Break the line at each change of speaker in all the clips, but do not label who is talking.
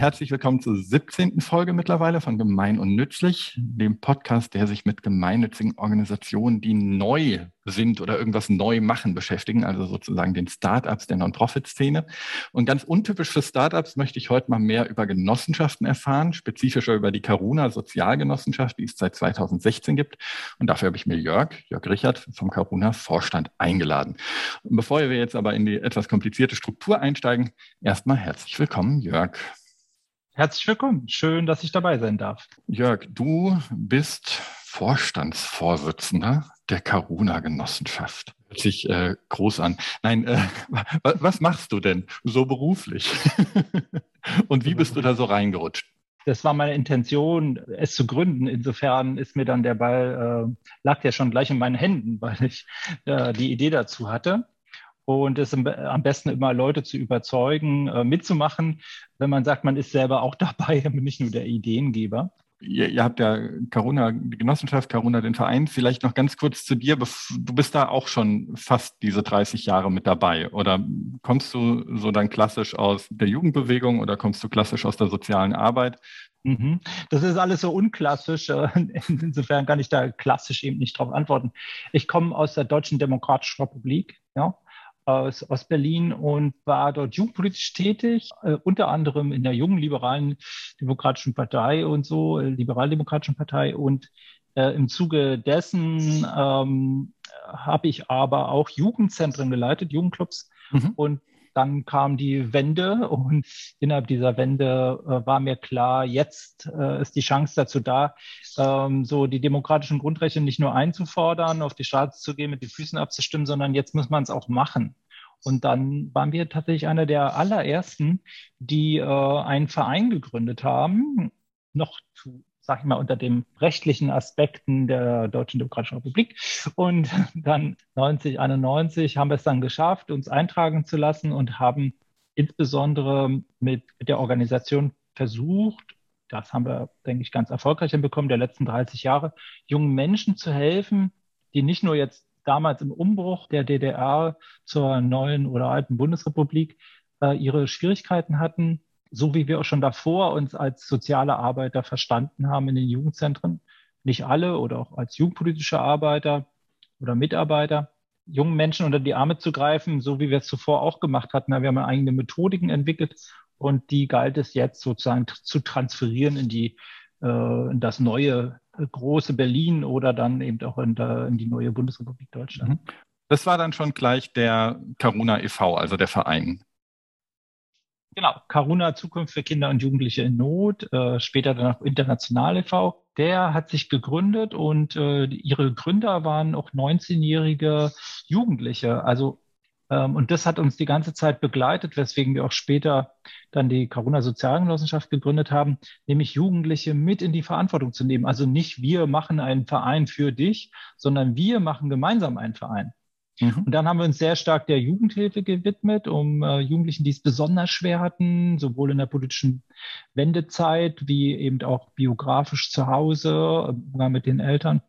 Herzlich willkommen zur 17. Folge mittlerweile von Gemein und Nützlich, dem Podcast, der sich mit gemeinnützigen Organisationen, die neu sind oder irgendwas neu machen, beschäftigen, also sozusagen den Startups der Non-Profit-Szene. Und ganz untypisch für Startups möchte ich heute mal mehr über Genossenschaften erfahren, spezifischer über die Caruna Sozialgenossenschaft, die es seit 2016 gibt. Und dafür habe ich mir Jörg, Jörg Richard vom Caruna Vorstand eingeladen. Und bevor wir jetzt aber in die etwas komplizierte Struktur einsteigen, erstmal herzlich willkommen, Jörg.
Herzlich willkommen. Schön, dass ich dabei sein darf.
Jörg, du bist Vorstandsvorsitzender der Karuna-Genossenschaft. Hört sich äh, groß an. Nein, äh, was machst du denn so beruflich? Und wie bist du da so reingerutscht?
Das war meine Intention, es zu gründen. Insofern ist mir dann der Ball, äh, lag ja schon gleich in meinen Händen, weil ich äh, die Idee dazu hatte. Und es ist am besten immer Leute zu überzeugen, äh, mitzumachen, wenn man sagt, man ist selber auch dabei, nicht nur der Ideengeber
ihr, ihr habt ja Caruna, die Genossenschaft, Caruna, den Verein. Vielleicht noch ganz kurz zu dir. Du bist da auch schon fast diese 30 Jahre mit dabei. Oder kommst du so dann klassisch aus der Jugendbewegung oder kommst du klassisch aus der sozialen Arbeit?
Mhm. Das ist alles so unklassisch. Äh, insofern kann ich da klassisch eben nicht darauf antworten. Ich komme aus der Deutschen Demokratischen Republik. Ja aus, aus Berlin und war dort jugendpolitisch tätig, äh, unter anderem in der jungen liberalen demokratischen Partei und so, äh, liberaldemokratischen Partei. Und äh, im Zuge dessen ähm, habe ich aber auch Jugendzentren geleitet, Jugendclubs. Mhm. Und dann kam die Wende und innerhalb dieser Wende äh, war mir klar, jetzt äh, ist die Chance dazu da, ähm, so die demokratischen Grundrechte nicht nur einzufordern, auf die Straße zu gehen, mit den Füßen abzustimmen, sondern jetzt muss man es auch machen. Und dann waren wir tatsächlich einer der allerersten, die äh, einen Verein gegründet haben, noch zu sag ich mal, unter den rechtlichen Aspekten der Deutschen Demokratischen Republik. Und dann 1991 haben wir es dann geschafft, uns eintragen zu lassen und haben insbesondere mit der Organisation versucht, das haben wir, denke ich, ganz erfolgreich hinbekommen, der letzten 30 Jahre, jungen Menschen zu helfen, die nicht nur jetzt damals im Umbruch der DDR zur neuen oder alten Bundesrepublik äh, ihre Schwierigkeiten hatten, so wie wir auch schon davor uns als soziale Arbeiter verstanden haben in den Jugendzentren, nicht alle oder auch als jugendpolitische Arbeiter oder Mitarbeiter, jungen Menschen unter die Arme zu greifen, so wie wir es zuvor auch gemacht hatten. Wir haben eigene Methodiken entwickelt und die galt es jetzt sozusagen zu transferieren in die äh, in das neue äh, große Berlin oder dann eben auch in, der, in die neue Bundesrepublik Deutschland. Mhm.
Das war dann schon gleich der Caruna e.V., also der Verein.
Genau, Karuna Zukunft für Kinder und Jugendliche in Not, äh, später dann auch International e.V. Der hat sich gegründet und äh, ihre Gründer waren auch 19-jährige Jugendliche. Also ähm, und das hat uns die ganze Zeit begleitet, weswegen wir auch später dann die Karuna Sozialgenossenschaft gegründet haben, nämlich Jugendliche mit in die Verantwortung zu nehmen. Also nicht wir machen einen Verein für dich, sondern wir machen gemeinsam einen Verein. Mhm. Und dann haben wir uns sehr stark der Jugendhilfe gewidmet, um äh, Jugendlichen, die es besonders schwer hatten, sowohl in der politischen Wendezeit wie eben auch biografisch zu Hause, äh, mit den Eltern,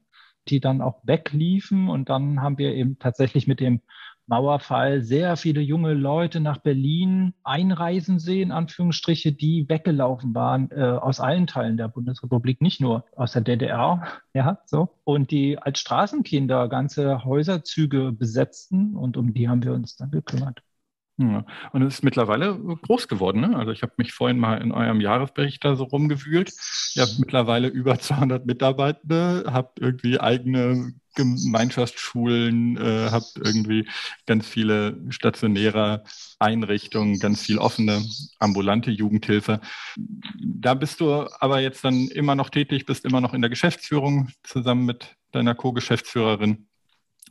die dann auch wegliefen. Und dann haben wir eben tatsächlich mit dem Mauerfall sehr viele junge Leute nach Berlin einreisen sehen, Anführungsstriche, die weggelaufen waren äh, aus allen Teilen der Bundesrepublik, nicht nur aus der DDR, ja, so. Und die als Straßenkinder ganze Häuserzüge besetzten und um die haben wir uns dann gekümmert.
Ja. Und es ist mittlerweile groß geworden. Ne? Also ich habe mich vorhin mal in eurem Jahresbericht da so rumgewühlt. Ihr habt mittlerweile über 200 Mitarbeitende, habt irgendwie eigene Gemeinschaftsschulen, äh, habt irgendwie ganz viele stationäre Einrichtungen, ganz viel offene, ambulante Jugendhilfe. Da bist du aber jetzt dann immer noch tätig, bist immer noch in der Geschäftsführung zusammen mit deiner Co-Geschäftsführerin.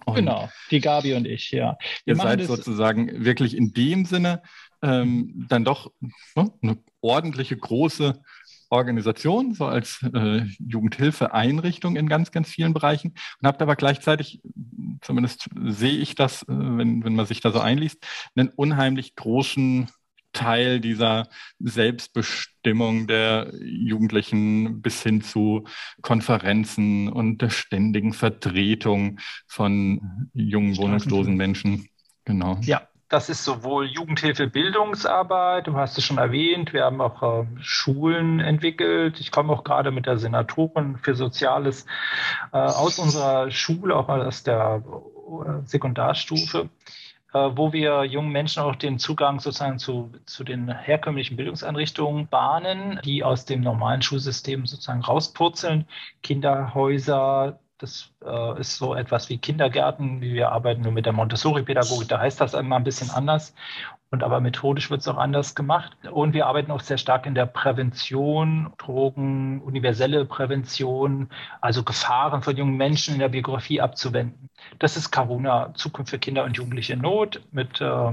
Genau, die Gabi und ich, ja.
Wir ihr seid sozusagen wirklich in dem Sinne ähm, dann doch ne, eine ordentliche, große Organisation, so als äh, Jugendhilfeeinrichtung in ganz, ganz vielen Bereichen und habt aber gleichzeitig, zumindest sehe ich das, äh, wenn, wenn man sich da so einliest, einen unheimlich großen Teil dieser Selbstbestimmung der Jugendlichen bis hin zu Konferenzen und der ständigen Vertretung von jungen wohnungslosen Menschen.
Genau. Ja, Das ist sowohl Jugendhilfe, Bildungsarbeit, du hast es schon erwähnt, wir haben auch äh, Schulen entwickelt. Ich komme auch gerade mit der Senatorin für Soziales äh, aus unserer Schule, auch aus der äh, Sekundarstufe, äh, wo wir jungen Menschen auch den Zugang sozusagen zu, zu den herkömmlichen Bildungseinrichtungen bahnen, die aus dem normalen Schulsystem sozusagen rauspurzeln. Kinderhäuser, das äh, ist so etwas wie Kindergärten, wie wir arbeiten nur mit der Montessori-Pädagogik. Da heißt das immer ein bisschen anders. Und aber methodisch wird es auch anders gemacht. Und wir arbeiten auch sehr stark in der Prävention, Drogen, universelle Prävention, also Gefahren von jungen Menschen in der Biografie abzuwenden. Das ist Karuna, Zukunft für Kinder und Jugendliche in Not mit äh,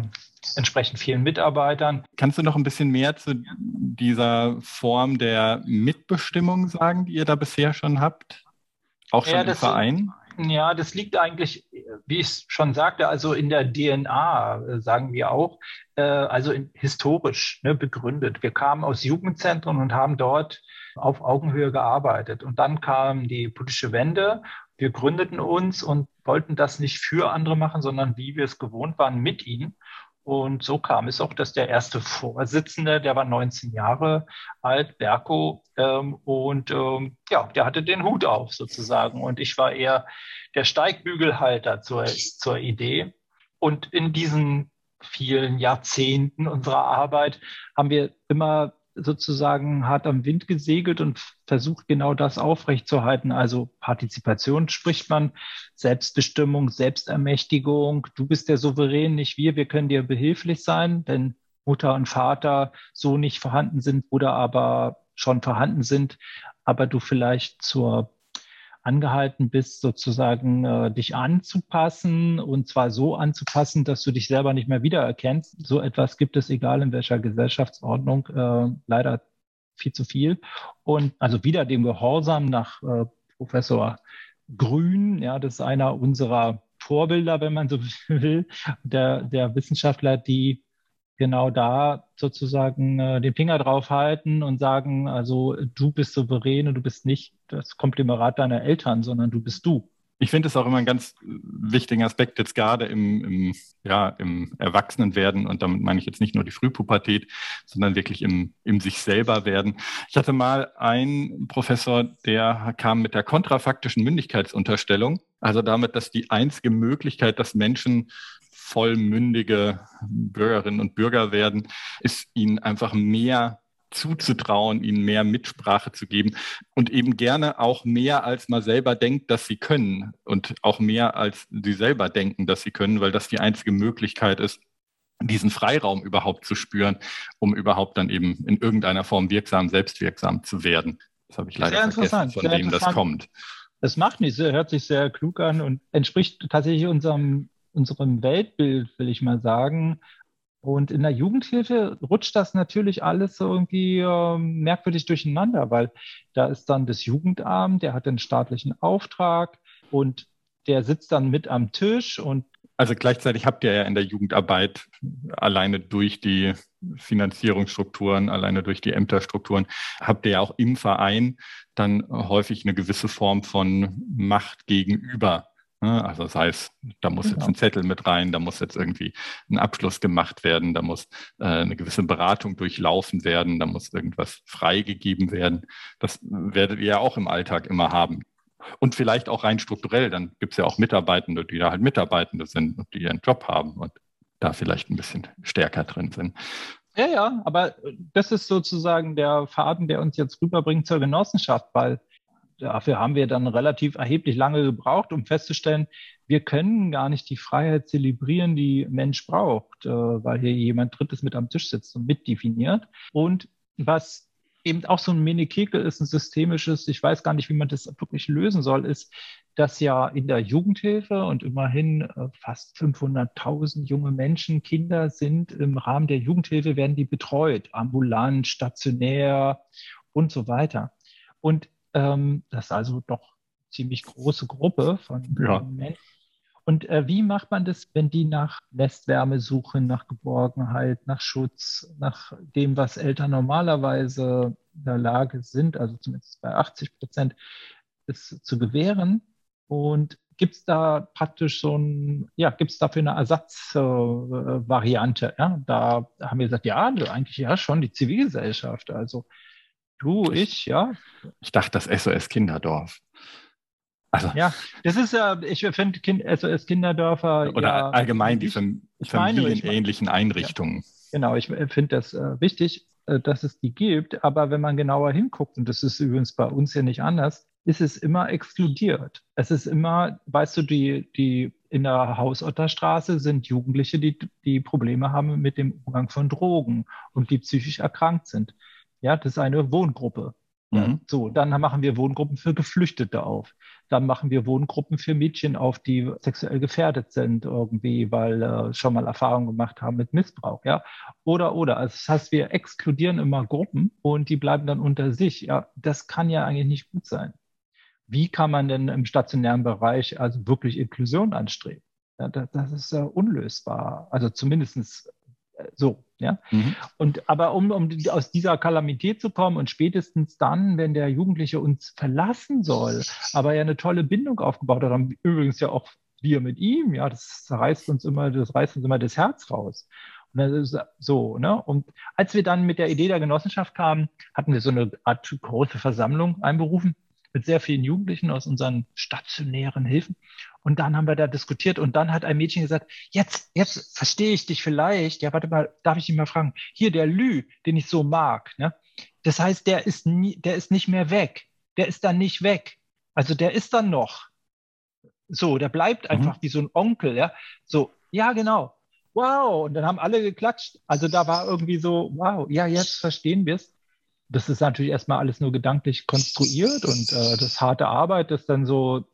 entsprechend vielen Mitarbeitern.
Kannst du noch ein bisschen mehr zu dieser Form der Mitbestimmung sagen, die ihr da bisher schon habt? Auch schon ja, im Verein?
Ja, das liegt eigentlich, wie ich schon sagte, also in der DNA, äh, sagen wir auch, äh, also in, historisch ne, begründet. Wir kamen aus Jugendzentren und haben dort auf Augenhöhe gearbeitet. Und dann kam die politische Wende. Wir gründeten uns und wollten das nicht für andere machen, sondern wie wir es gewohnt waren, mit ihnen. Und so kam es auch, dass der erste Vorsitzende, der war 19 Jahre alt, Berko, ähm, und ähm, ja, der hatte den Hut auf sozusagen. Und ich war eher der Steigbügelhalter zur, zur Idee. Und in diesen vielen Jahrzehnten unserer Arbeit haben wir immer sozusagen hart am Wind gesegelt und versucht genau das aufrechtzuerhalten. Also Partizipation spricht man, Selbstbestimmung, Selbstermächtigung. Du bist der Souverän, nicht wir. Wir können dir behilflich sein, wenn Mutter und Vater so nicht vorhanden sind oder aber schon vorhanden sind, aber du vielleicht zur angehalten bist, sozusagen äh, dich anzupassen und zwar so anzupassen, dass du dich selber nicht mehr wiedererkennst. So etwas gibt es, egal in welcher Gesellschaftsordnung, äh, leider viel zu viel. Und also wieder dem Gehorsam nach äh, Professor Grün, ja, das ist einer unserer Vorbilder, wenn man so will, der, der Wissenschaftler, die genau da sozusagen äh, den Finger drauf halten und sagen, also du bist souverän und du bist nicht das Komplimerat deiner Eltern, sondern du bist du.
Ich finde es auch immer einen ganz wichtigen Aspekt jetzt gerade im, im, ja, im Erwachsenenwerden und damit meine ich jetzt nicht nur die Frühpubertät, sondern wirklich im, im sich selber werden. Ich hatte mal einen Professor, der kam mit der kontrafaktischen Mündigkeitsunterstellung, also damit, dass die einzige Möglichkeit, dass Menschen vollmündige Bürgerinnen und Bürger werden, ist ihnen einfach mehr zuzutrauen, ihnen mehr Mitsprache zu geben und eben gerne auch mehr, als man selber denkt, dass sie können und auch mehr, als sie selber denken, dass sie können, weil das die einzige Möglichkeit ist, diesen Freiraum überhaupt zu spüren, um überhaupt dann eben in irgendeiner Form wirksam, selbstwirksam zu werden. Das habe ich leider vergessen, von wem das kommt.
Das macht nicht, hört sich sehr klug an und entspricht tatsächlich unserem unserem Weltbild, will ich mal sagen. Und in der Jugendhilfe rutscht das natürlich alles irgendwie äh, merkwürdig durcheinander, weil da ist dann das Jugendamt, der hat den staatlichen Auftrag und der sitzt dann mit am Tisch und
also gleichzeitig habt ihr ja in der Jugendarbeit alleine durch die Finanzierungsstrukturen, alleine durch die Ämterstrukturen, habt ihr ja auch im Verein dann häufig eine gewisse Form von Macht gegenüber? Also das heißt, da muss genau. jetzt ein Zettel mit rein, da muss jetzt irgendwie ein Abschluss gemacht werden, da muss äh, eine gewisse Beratung durchlaufen werden, da muss irgendwas freigegeben werden. Das werdet ihr ja auch im Alltag immer haben. Und vielleicht auch rein strukturell, dann gibt es ja auch Mitarbeitende, die da halt Mitarbeitende sind und die ihren Job haben und da vielleicht ein bisschen stärker drin sind.
Ja, ja, aber das ist sozusagen der Faden, der uns jetzt rüberbringt zur Genossenschaft, weil dafür haben wir dann relativ erheblich lange gebraucht, um festzustellen, wir können gar nicht die Freiheit zelebrieren, die Mensch braucht, äh, weil hier jemand Drittes mit am Tisch sitzt und mitdefiniert. Und was eben auch so ein Mini-Kekel ist, ein systemisches, ich weiß gar nicht, wie man das wirklich lösen soll, ist, dass ja in der Jugendhilfe und immerhin äh, fast 500.000 junge Menschen, Kinder sind im Rahmen der Jugendhilfe, werden die betreut, ambulant, stationär und so weiter. Und ähm, das ist also doch ziemlich große Gruppe von ja. Menschen. Und äh, wie macht man das, wenn die nach Nestwärme suchen, nach Geborgenheit, nach Schutz, nach dem, was Eltern normalerweise in der Lage sind, also zumindest bei 80 Prozent, es zu gewähren? Und gibt es da praktisch so ein, ja, gibt es dafür eine Ersatzvariante? Äh, ja? Da haben wir gesagt, ja, eigentlich ja schon die Zivilgesellschaft. Also du, ich, ja.
Ich dachte, das SOS Kinderdorf.
Also, ja, das ist ja, ich finde kind, SOS Kinderdörfer.
Oder ja, allgemein die familienähnlichen Einrichtungen. Ja,
genau, ich finde das äh, wichtig, äh, dass es die gibt, aber wenn man genauer hinguckt, und das ist übrigens bei uns ja nicht anders, ist es immer exkludiert. Es ist immer, weißt du, die, die in der Hausotterstraße sind Jugendliche, die, die Probleme haben mit dem Umgang von Drogen und die psychisch erkrankt sind. Ja, das ist eine Wohngruppe. Mhm. So, dann machen wir Wohngruppen für Geflüchtete auf. Dann machen wir Wohngruppen für Mädchen auf, die sexuell gefährdet sind irgendwie, weil äh, schon mal Erfahrungen gemacht haben mit Missbrauch, ja. Oder, oder. Also das heißt, wir exkludieren immer Gruppen und die bleiben dann unter sich. Ja, das kann ja eigentlich nicht gut sein. Wie kann man denn im stationären Bereich also wirklich Inklusion anstreben? Ja, das, das ist äh, unlösbar. Also zumindestens so, ja. Mhm. Und aber um, um aus dieser Kalamität zu kommen und spätestens dann, wenn der Jugendliche uns verlassen soll, aber ja eine tolle Bindung aufgebaut hat, haben übrigens ja auch wir mit ihm, ja, das reißt uns immer, das reißt uns immer das Herz raus. Und das ist so, ne? Und als wir dann mit der Idee der Genossenschaft kamen, hatten wir so eine Art große Versammlung einberufen mit sehr vielen Jugendlichen aus unseren stationären Hilfen. Und dann haben wir da diskutiert und dann hat ein Mädchen gesagt, jetzt, jetzt verstehe ich dich vielleicht. Ja, warte mal, darf ich dich mal fragen? Hier, der Lü, den ich so mag, ne? Das heißt, der ist nie, der ist nicht mehr weg. Der ist dann nicht weg. Also der ist dann noch. So, der bleibt mhm. einfach mhm. wie so ein Onkel, ja. So, ja, genau. Wow. Und dann haben alle geklatscht. Also da war irgendwie so, wow, ja, jetzt verstehen wir es. Das ist natürlich erstmal alles nur gedanklich konstruiert und äh, das harte Arbeit, das dann so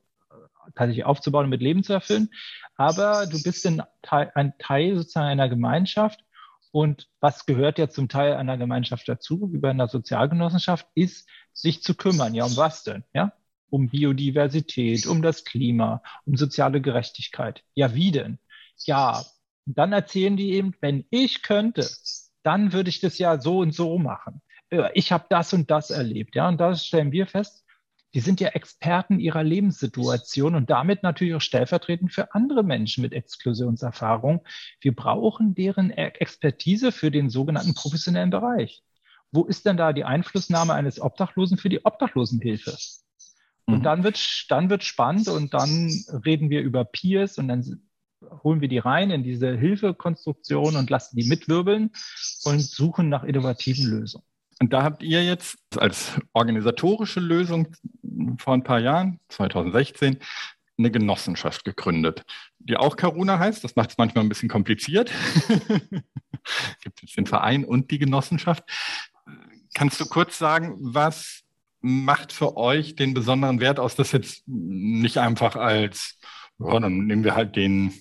tatsächlich aufzubauen und mit Leben zu erfüllen. Aber du bist ein Teil, ein Teil sozusagen einer Gemeinschaft. Und was gehört ja zum Teil einer Gemeinschaft dazu, wie bei einer Sozialgenossenschaft, ist, sich zu kümmern. Ja, um was denn? Ja, um Biodiversität, um das Klima, um soziale Gerechtigkeit. Ja, wie denn? Ja, dann erzählen die eben, wenn ich könnte, dann würde ich das ja so und so machen. Ich habe das und das erlebt. Ja, und da stellen wir fest, die sind ja Experten ihrer Lebenssituation und damit natürlich auch stellvertretend für andere Menschen mit Exklusionserfahrung. Wir brauchen deren Expertise für den sogenannten professionellen Bereich. Wo ist denn da die Einflussnahme eines Obdachlosen für die Obdachlosenhilfe? Und mhm. dann wird dann wird spannend und dann reden wir über Peers und dann holen wir die rein in diese Hilfekonstruktion und lassen die mitwirbeln und suchen nach innovativen Lösungen.
Und da habt ihr jetzt als organisatorische Lösung vor ein paar Jahren, 2016, eine Genossenschaft gegründet, die auch Karuna heißt. Das macht es manchmal ein bisschen kompliziert. Gibt jetzt den Verein und die Genossenschaft. Kannst du kurz sagen, was macht für euch den besonderen Wert aus, das jetzt nicht einfach als, ja, dann nehmen wir halt den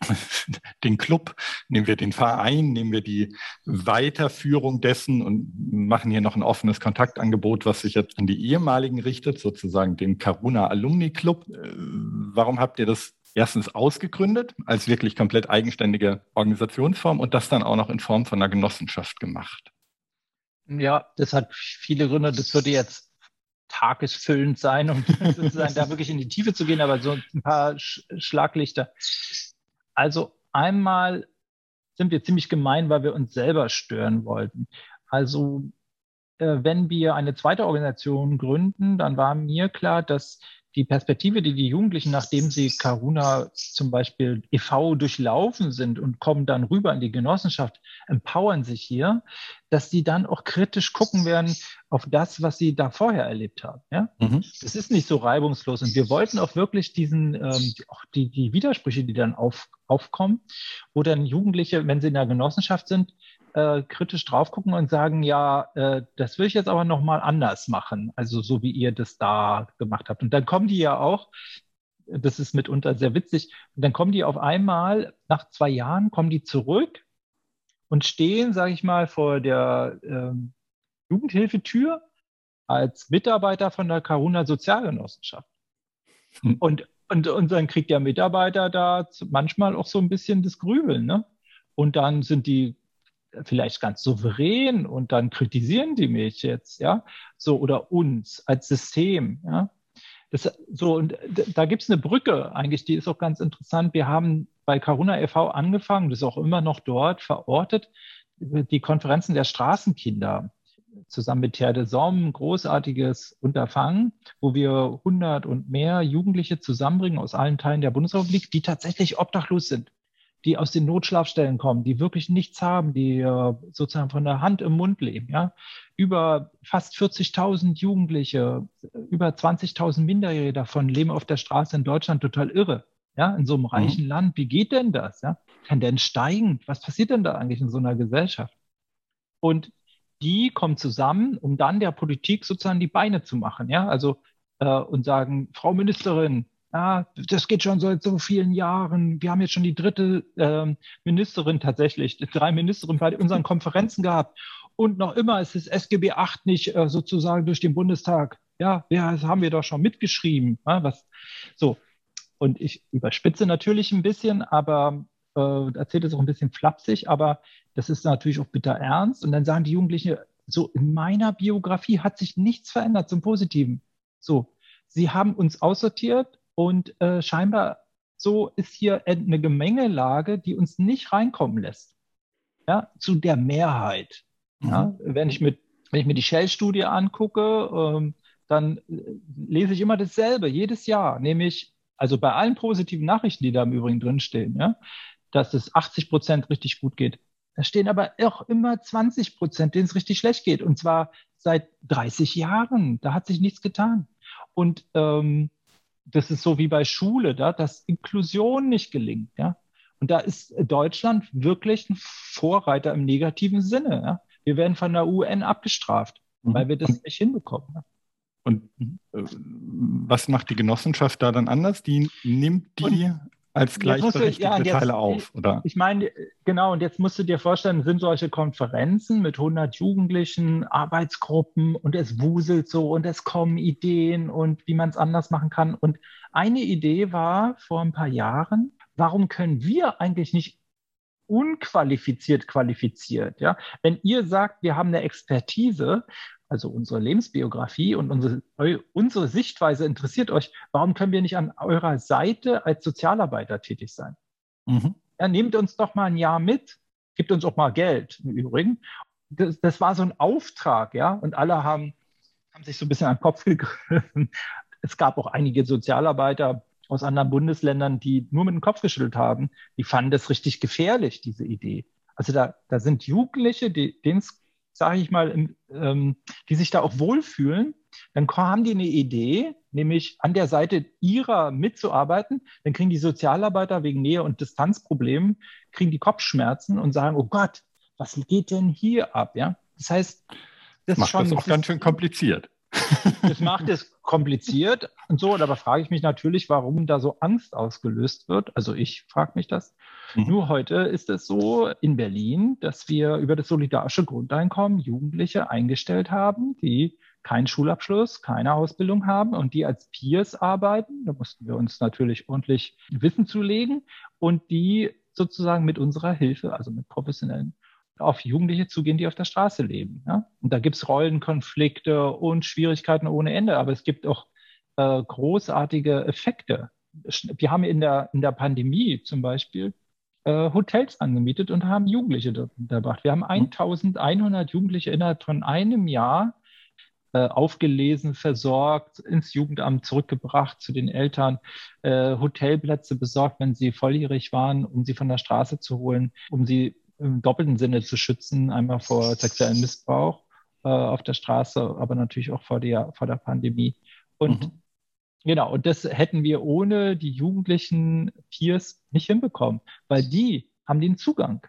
den Club, nehmen wir den Verein, nehmen wir die Weiterführung dessen und machen hier noch ein offenes Kontaktangebot, was sich jetzt an die ehemaligen richtet, sozusagen den Karuna Alumni Club. Äh, warum habt ihr das erstens ausgegründet als wirklich komplett eigenständige Organisationsform und das dann auch noch in Form von einer Genossenschaft gemacht?
Ja, das hat viele Gründe. Das würde jetzt tagesfüllend sein, um sozusagen da wirklich in die Tiefe zu gehen, aber so ein paar Schlaglichter. Also einmal sind wir ziemlich gemein, weil wir uns selber stören wollten. Also äh, wenn wir eine zweite Organisation gründen, dann war mir klar, dass die Perspektive, die die Jugendlichen, nachdem sie Karuna zum Beispiel e.V. durchlaufen sind und kommen dann rüber in die Genossenschaft, empowern sich hier, dass sie dann auch kritisch gucken werden auf das, was sie da vorher erlebt haben. Ja? Mhm. Das ist nicht so reibungslos. Und wir wollten auch wirklich diesen, ähm, auch die, die Widersprüche, die dann auf, aufkommen, wo dann Jugendliche, wenn sie in der Genossenschaft sind, äh, kritisch drauf gucken und sagen, ja, äh, das will ich jetzt aber nochmal anders machen, also so wie ihr das da gemacht habt. Und dann kommen die ja auch, das ist mitunter sehr witzig, und dann kommen die auf einmal, nach zwei Jahren, kommen die zurück und stehen, sage ich mal, vor der äh, Jugendhilfetür als Mitarbeiter von der Karuna Sozialgenossenschaft. Hm. Und, und, und dann kriegt der Mitarbeiter da manchmal auch so ein bisschen das Grübeln. Ne? Und dann sind die vielleicht ganz souverän und dann kritisieren die mich jetzt, ja, so oder uns als System, ja. Das, so, und da gibt es eine Brücke eigentlich, die ist auch ganz interessant. Wir haben bei Karuna e.V. angefangen, das ist auch immer noch dort verortet, die Konferenzen der Straßenkinder zusammen mit Terre de Somme großartiges Unterfangen, wo wir 100 und mehr Jugendliche zusammenbringen aus allen Teilen der Bundesrepublik, die tatsächlich obdachlos sind die aus den Notschlafstellen kommen, die wirklich nichts haben, die äh, sozusagen von der Hand im Mund leben. Ja? Über fast 40.000 Jugendliche, über 20.000 Minderjährige davon leben auf der Straße in Deutschland total irre. Ja, in so einem mhm. reichen mhm. Land. Wie geht denn das? Ja? denn steigen? Was passiert denn da eigentlich in so einer Gesellschaft? Und die kommen zusammen, um dann der Politik sozusagen die Beine zu machen. Ja, also äh, und sagen, Frau Ministerin, ja, das geht schon seit so vielen Jahren. Wir haben jetzt schon die dritte ähm, Ministerin tatsächlich, drei Ministerinnen bei unseren Konferenzen gehabt. Und noch immer ist das SGB 8 nicht äh, sozusagen durch den Bundestag. Ja, ja, das haben wir doch schon mitgeschrieben. Ja, was, so. Und ich überspitze natürlich ein bisschen, aber äh, erzählt es auch ein bisschen flapsig, aber das ist natürlich auch bitter ernst. Und dann sagen die Jugendlichen, so in meiner Biografie hat sich nichts verändert zum Positiven. So, sie haben uns aussortiert, und äh, scheinbar so ist hier eine Gemengelage, die uns nicht reinkommen lässt. Ja, zu der Mehrheit. Mhm. Ja, wenn ich mit, wenn ich mir die Shell-Studie angucke, ähm, dann äh, lese ich immer dasselbe, jedes Jahr, nämlich, also bei allen positiven Nachrichten, die da im Übrigen drinstehen, ja, dass es 80 Prozent richtig gut geht. Da stehen aber auch immer 20 Prozent, denen es richtig schlecht geht. Und zwar seit 30 Jahren. Da hat sich nichts getan. Und ähm, das ist so wie bei Schule, da, dass Inklusion nicht gelingt. Ja? Und da ist Deutschland wirklich ein Vorreiter im negativen Sinne. Ja? Wir werden von der UN abgestraft, mhm. weil wir das nicht hinbekommen. Ja?
Und äh, was macht die Genossenschaft da dann anders? Die nimmt die und als gleichberechtigte ja, jetzt, Teile auf, oder?
Ich meine, genau, und jetzt musst du dir vorstellen, sind solche Konferenzen mit 100 Jugendlichen, Arbeitsgruppen und es wuselt so und es kommen Ideen und wie man es anders machen kann. Und eine Idee war vor ein paar Jahren, warum können wir eigentlich nicht unqualifiziert qualifiziert, ja? Wenn ihr sagt, wir haben eine Expertise, also unsere Lebensbiografie und unsere, unsere Sichtweise interessiert euch, warum können wir nicht an eurer Seite als Sozialarbeiter tätig sein? Mhm. Ja, nehmt uns doch mal ein Jahr mit, gibt uns auch mal Geld im Übrigen. Das, das war so ein Auftrag, ja, und alle haben, haben sich so ein bisschen an den Kopf gegriffen. Es gab auch einige Sozialarbeiter aus anderen Bundesländern, die nur mit dem Kopf geschüttelt haben. Die fanden das richtig gefährlich, diese Idee. Also da, da sind Jugendliche, denen es sage ich mal, ähm, die sich da auch wohlfühlen, dann haben die eine Idee, nämlich an der Seite ihrer mitzuarbeiten. Dann kriegen die Sozialarbeiter wegen Nähe- und Distanzproblemen, kriegen die Kopfschmerzen und sagen, oh Gott, was geht denn hier ab? Ja?
Das heißt, das macht schon, das auch ganz schön kompliziert.
Das macht es kompliziert und so, aber frage ich mich natürlich, warum da so Angst ausgelöst wird. Also ich frage mich das. Mhm. Nur heute ist es so in Berlin, dass wir über das solidarische Grundeinkommen Jugendliche eingestellt haben, die keinen Schulabschluss, keine Ausbildung haben und die als Peers arbeiten. Da mussten wir uns natürlich ordentlich Wissen zulegen und die sozusagen mit unserer Hilfe, also mit professionellen auf Jugendliche zugehen, die auf der Straße leben. Ja? Und da gibt es Rollenkonflikte und Schwierigkeiten ohne Ende, aber es gibt auch äh, großartige Effekte. Wir haben in der, in der Pandemie zum Beispiel äh, Hotels angemietet und haben Jugendliche dort unterbracht. Wir haben 1100 mhm. Jugendliche innerhalb von einem Jahr äh, aufgelesen, versorgt, ins Jugendamt zurückgebracht zu den Eltern, äh, Hotelplätze besorgt, wenn sie volljährig waren, um sie von der Straße zu holen, um sie im doppelten Sinne zu schützen, einmal vor sexuellem Missbrauch äh, auf der Straße, aber natürlich auch vor der, vor der Pandemie. Und mhm. genau, und das hätten wir ohne die jugendlichen Peers nicht hinbekommen, weil die haben den Zugang.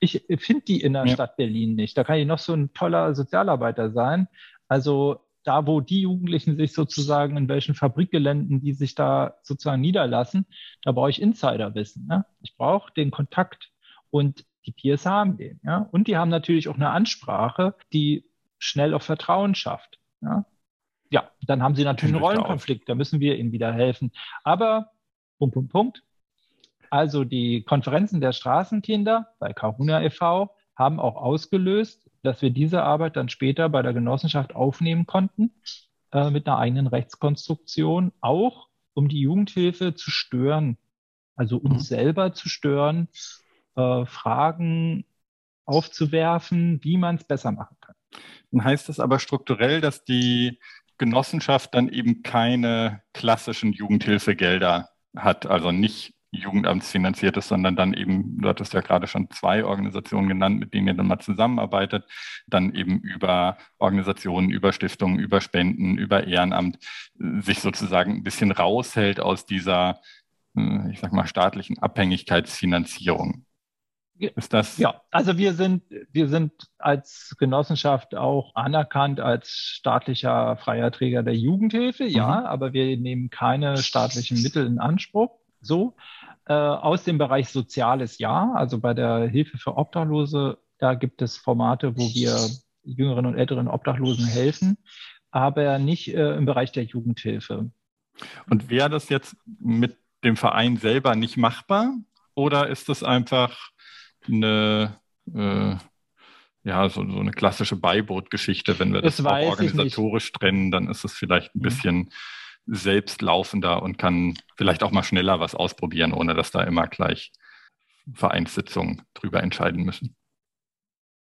Ich finde die in der ja. Stadt Berlin nicht. Da kann ich noch so ein toller Sozialarbeiter sein. Also da, wo die Jugendlichen sich sozusagen in welchen Fabrikgeländen, die sich da sozusagen niederlassen, da brauche ich Insiderwissen. Ne? Ich brauche den Kontakt. Und die Peers haben den. Ja? Und die haben natürlich auch eine Ansprache, die schnell auf Vertrauen schafft. Ja, ja dann haben sie natürlich einen Rollenkonflikt, da müssen wir ihnen wieder helfen. Aber, Punkt, Punkt, Punkt. Also die Konferenzen der Straßenkinder bei Karuna e.V. haben auch ausgelöst, dass wir diese Arbeit dann später bei der Genossenschaft aufnehmen konnten. äh, mit einer eigenen Rechtskonstruktion, auch um die Jugendhilfe zu stören, also uns mhm. selber zu stören, äh, Fragen aufzuwerfen, wie man es besser machen kann.
Dann heißt das aber strukturell, dass die Genossenschaft dann eben keine klassischen Jugendhilfegelder hat, also nicht jugendamtsfinanziertes, sondern dann eben, du hattest ja gerade schon zwei Organisationen genannt, mit denen ihr dann mal zusammenarbeitet, dann eben über Organisationen, über Stiftungen, über Spenden, über Ehrenamt sich sozusagen ein bisschen raushält aus dieser, äh, ich sag mal, staatlichen Abhängigkeitsfinanzierung.
Ist das? Ja, also wir sind, wir sind als Genossenschaft auch anerkannt als staatlicher freier Träger der Jugendhilfe, ja, mhm. aber wir nehmen keine staatlichen Mittel in Anspruch. So. Äh, aus dem Bereich Soziales, ja. Also bei der Hilfe für Obdachlose, da gibt es Formate, wo wir jüngeren und älteren Obdachlosen helfen, aber nicht äh, im Bereich der Jugendhilfe.
Und wäre das jetzt mit dem Verein selber nicht machbar? Oder ist das einfach eine, äh, ja, so, so eine klassische Beibootgeschichte. Wenn wir das, das organisatorisch trennen, dann ist es vielleicht ein mhm. bisschen selbstlaufender und kann vielleicht auch mal schneller was ausprobieren, ohne dass da immer gleich Vereinssitzungen drüber entscheiden müssen.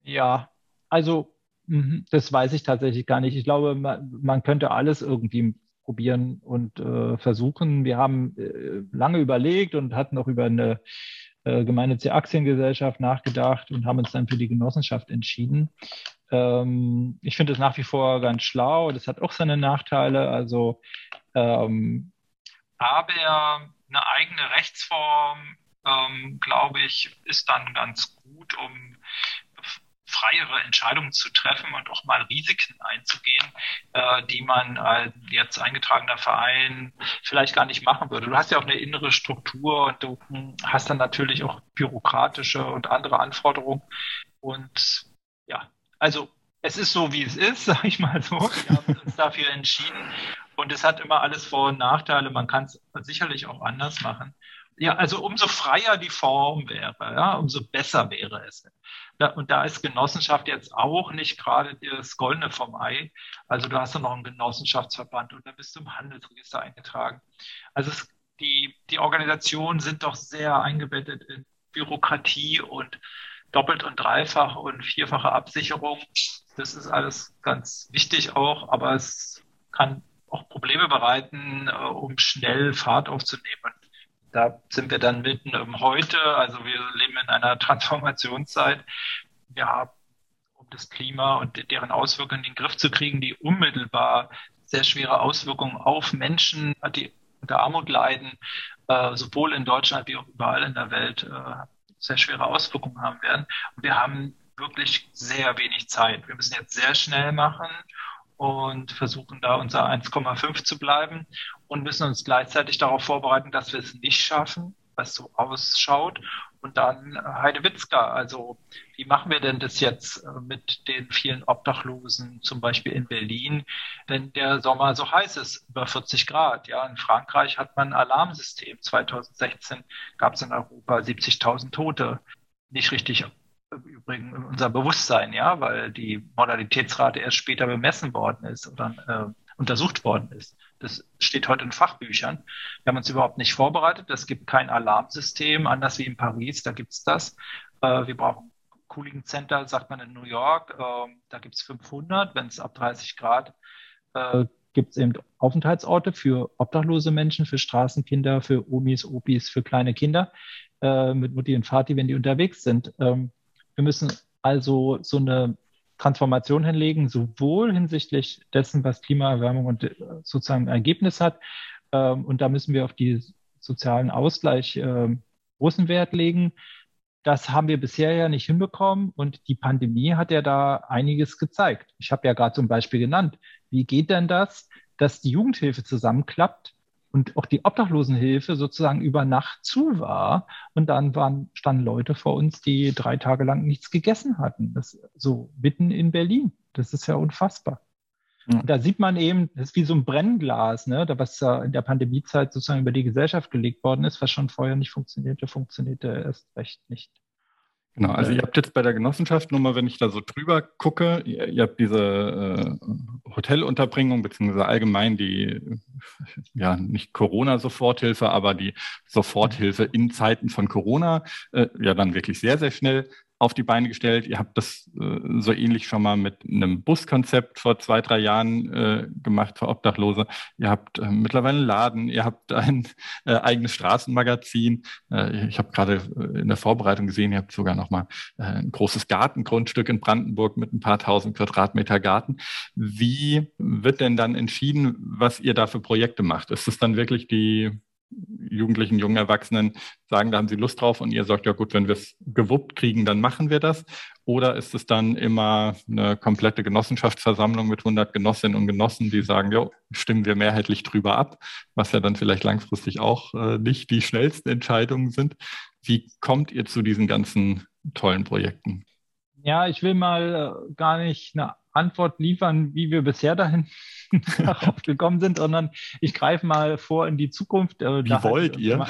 Ja, also mhm, das weiß ich tatsächlich gar nicht. Ich glaube, man, man könnte alles irgendwie probieren und äh, versuchen. Wir haben äh, lange überlegt und hatten auch über eine äh, gemeinnützige Aktiengesellschaft nachgedacht und haben uns dann für die Genossenschaft entschieden. Ähm, ich finde es nach wie vor ganz schlau. Das hat auch seine Nachteile. Also, ähm, aber eine eigene Rechtsform, ähm, glaube ich, ist dann ganz gut, um freiere Entscheidungen zu treffen und auch mal Risiken einzugehen, äh, die man als jetzt eingetragener Verein vielleicht gar nicht machen würde. Du hast ja auch eine innere Struktur und du hast dann natürlich auch bürokratische und andere Anforderungen. Und ja, also es ist so, wie es ist, sage ich mal so. Wir haben uns dafür entschieden. Und es hat immer alles Vor- und Nachteile. Man kann es sicherlich auch anders machen. Ja, also umso freier die Form wäre, ja, umso besser wäre es. Da, und da ist Genossenschaft jetzt auch nicht gerade das Goldene vom Ei. Also du hast ja noch einen Genossenschaftsverband und da bist du im Handelsregister eingetragen. Also es, die, die Organisationen sind doch sehr eingebettet in Bürokratie und doppelt und dreifach und vierfache Absicherung. Das ist alles ganz wichtig auch, aber es kann auch Probleme bereiten, äh, um schnell Fahrt aufzunehmen da sind wir dann mitten im Heute. Also wir leben in einer Transformationszeit. Wir haben, um das Klima und deren Auswirkungen in den Griff zu kriegen, die unmittelbar sehr schwere Auswirkungen auf Menschen, die unter Armut leiden, äh, sowohl in Deutschland wie auch überall in der Welt äh, sehr schwere Auswirkungen haben werden. Und wir haben wirklich sehr wenig Zeit. Wir müssen jetzt sehr schnell machen und versuchen da unser 1,5 zu bleiben und müssen uns gleichzeitig darauf vorbereiten, dass wir es nicht schaffen, was so ausschaut. Und dann äh, Heidewitzka, also wie machen wir denn das jetzt äh, mit den vielen Obdachlosen, zum Beispiel in Berlin, wenn der Sommer so heiß ist, über 40 Grad? Ja, in Frankreich hat man ein Alarmsystem. 2016 gab es in Europa 70.000 Tote. Nicht richtig übrigens unser Bewusstsein, ja, weil die Modalitätsrate erst später bemessen worden ist oder äh, untersucht worden ist. Das steht heute in Fachbüchern. Wir haben uns überhaupt nicht vorbereitet. Es gibt kein Alarmsystem, anders wie in Paris, da gibt's das. Äh, wir brauchen Cooling Center, sagt man in New York. Äh, da gibt's 500. Wenn es ab 30 Grad äh, gibt es eben Aufenthaltsorte für obdachlose Menschen, für Straßenkinder, für Omis, Opis, für kleine Kinder äh, mit Mutti und Vati, wenn die unterwegs sind. Ähm, wir müssen also so eine Transformation hinlegen, sowohl hinsichtlich dessen, was Klimaerwärmung und äh, sozusagen Ergebnis hat. Ähm, und da müssen wir auf die sozialen Ausgleich ähm, großen Wert legen. Das haben wir bisher ja nicht hinbekommen und die Pandemie hat ja da einiges gezeigt. Ich habe ja gerade zum Beispiel genannt, wie geht denn das, dass die Jugendhilfe zusammenklappt und auch die Obdachlosenhilfe sozusagen über Nacht zu war. Und dann waren, standen Leute vor uns, die drei Tage lang nichts gegessen hatten. Das so mitten in Berlin. Das ist ja unfassbar. Ja. Da sieht man eben, das ist wie so ein Brennglas, ne, was in der Pandemiezeit sozusagen über die Gesellschaft gelegt worden ist, was schon vorher nicht funktionierte, funktionierte erst recht nicht.
Genau, also ihr habt jetzt bei der Genossenschaft, nur mal, wenn ich da so drüber gucke, ihr, ihr habt diese äh, Hotelunterbringung, beziehungsweise allgemein die, ja, nicht Corona-Soforthilfe, aber die Soforthilfe in Zeiten von Corona, äh, ja dann wirklich sehr, sehr schnell auf die Beine gestellt. Ihr habt das äh, so ähnlich schon mal mit einem Buskonzept vor zwei, drei Jahren äh, gemacht für Obdachlose. Ihr habt äh, mittlerweile einen Laden, ihr habt ein äh, eigenes Straßenmagazin. Äh, ich habe gerade äh, in der Vorbereitung gesehen, ihr habt sogar noch mal ein großes Gartengrundstück in Brandenburg mit ein paar tausend Quadratmeter Garten. Wie wird denn dann entschieden, was ihr da für Projekte macht? Ist es dann wirklich die Jugendlichen, jungen Erwachsenen sagen, da haben sie Lust drauf und ihr sagt, ja gut, wenn wir es gewuppt kriegen, dann machen wir das? Oder ist es dann immer eine komplette Genossenschaftsversammlung mit 100 Genossinnen und Genossen, die sagen, ja, stimmen wir mehrheitlich drüber ab, was ja dann vielleicht langfristig auch äh, nicht die schnellsten Entscheidungen sind. Wie kommt ihr zu diesen ganzen tollen Projekten?
Ja, ich will mal äh, gar nicht eine Antwort liefern, wie wir bisher dahin darauf gekommen sind, sondern ich greife mal vor in die Zukunft.
Äh, wie wollt ihr?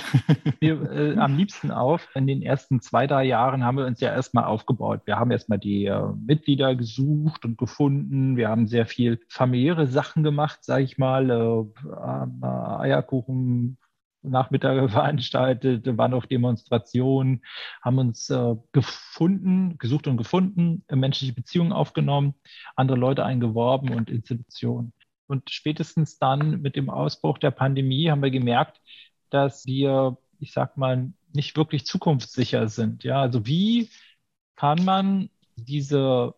Wir, äh, am liebsten auf. In den ersten zwei, drei Jahren haben wir uns ja erstmal aufgebaut. Wir haben erstmal die äh, Mitglieder gesucht und gefunden. Wir haben sehr viel familiäre Sachen gemacht, sage ich mal. Äh, Eierkuchen, Nachmittage veranstaltet, waren auf Demonstrationen, haben uns äh, gefunden, gesucht und gefunden, äh, menschliche Beziehungen aufgenommen, andere Leute eingeworben und Institutionen. Und spätestens dann mit dem Ausbruch der Pandemie haben wir gemerkt, dass wir, ich sag mal, nicht wirklich zukunftssicher sind. Ja, also wie kann man diese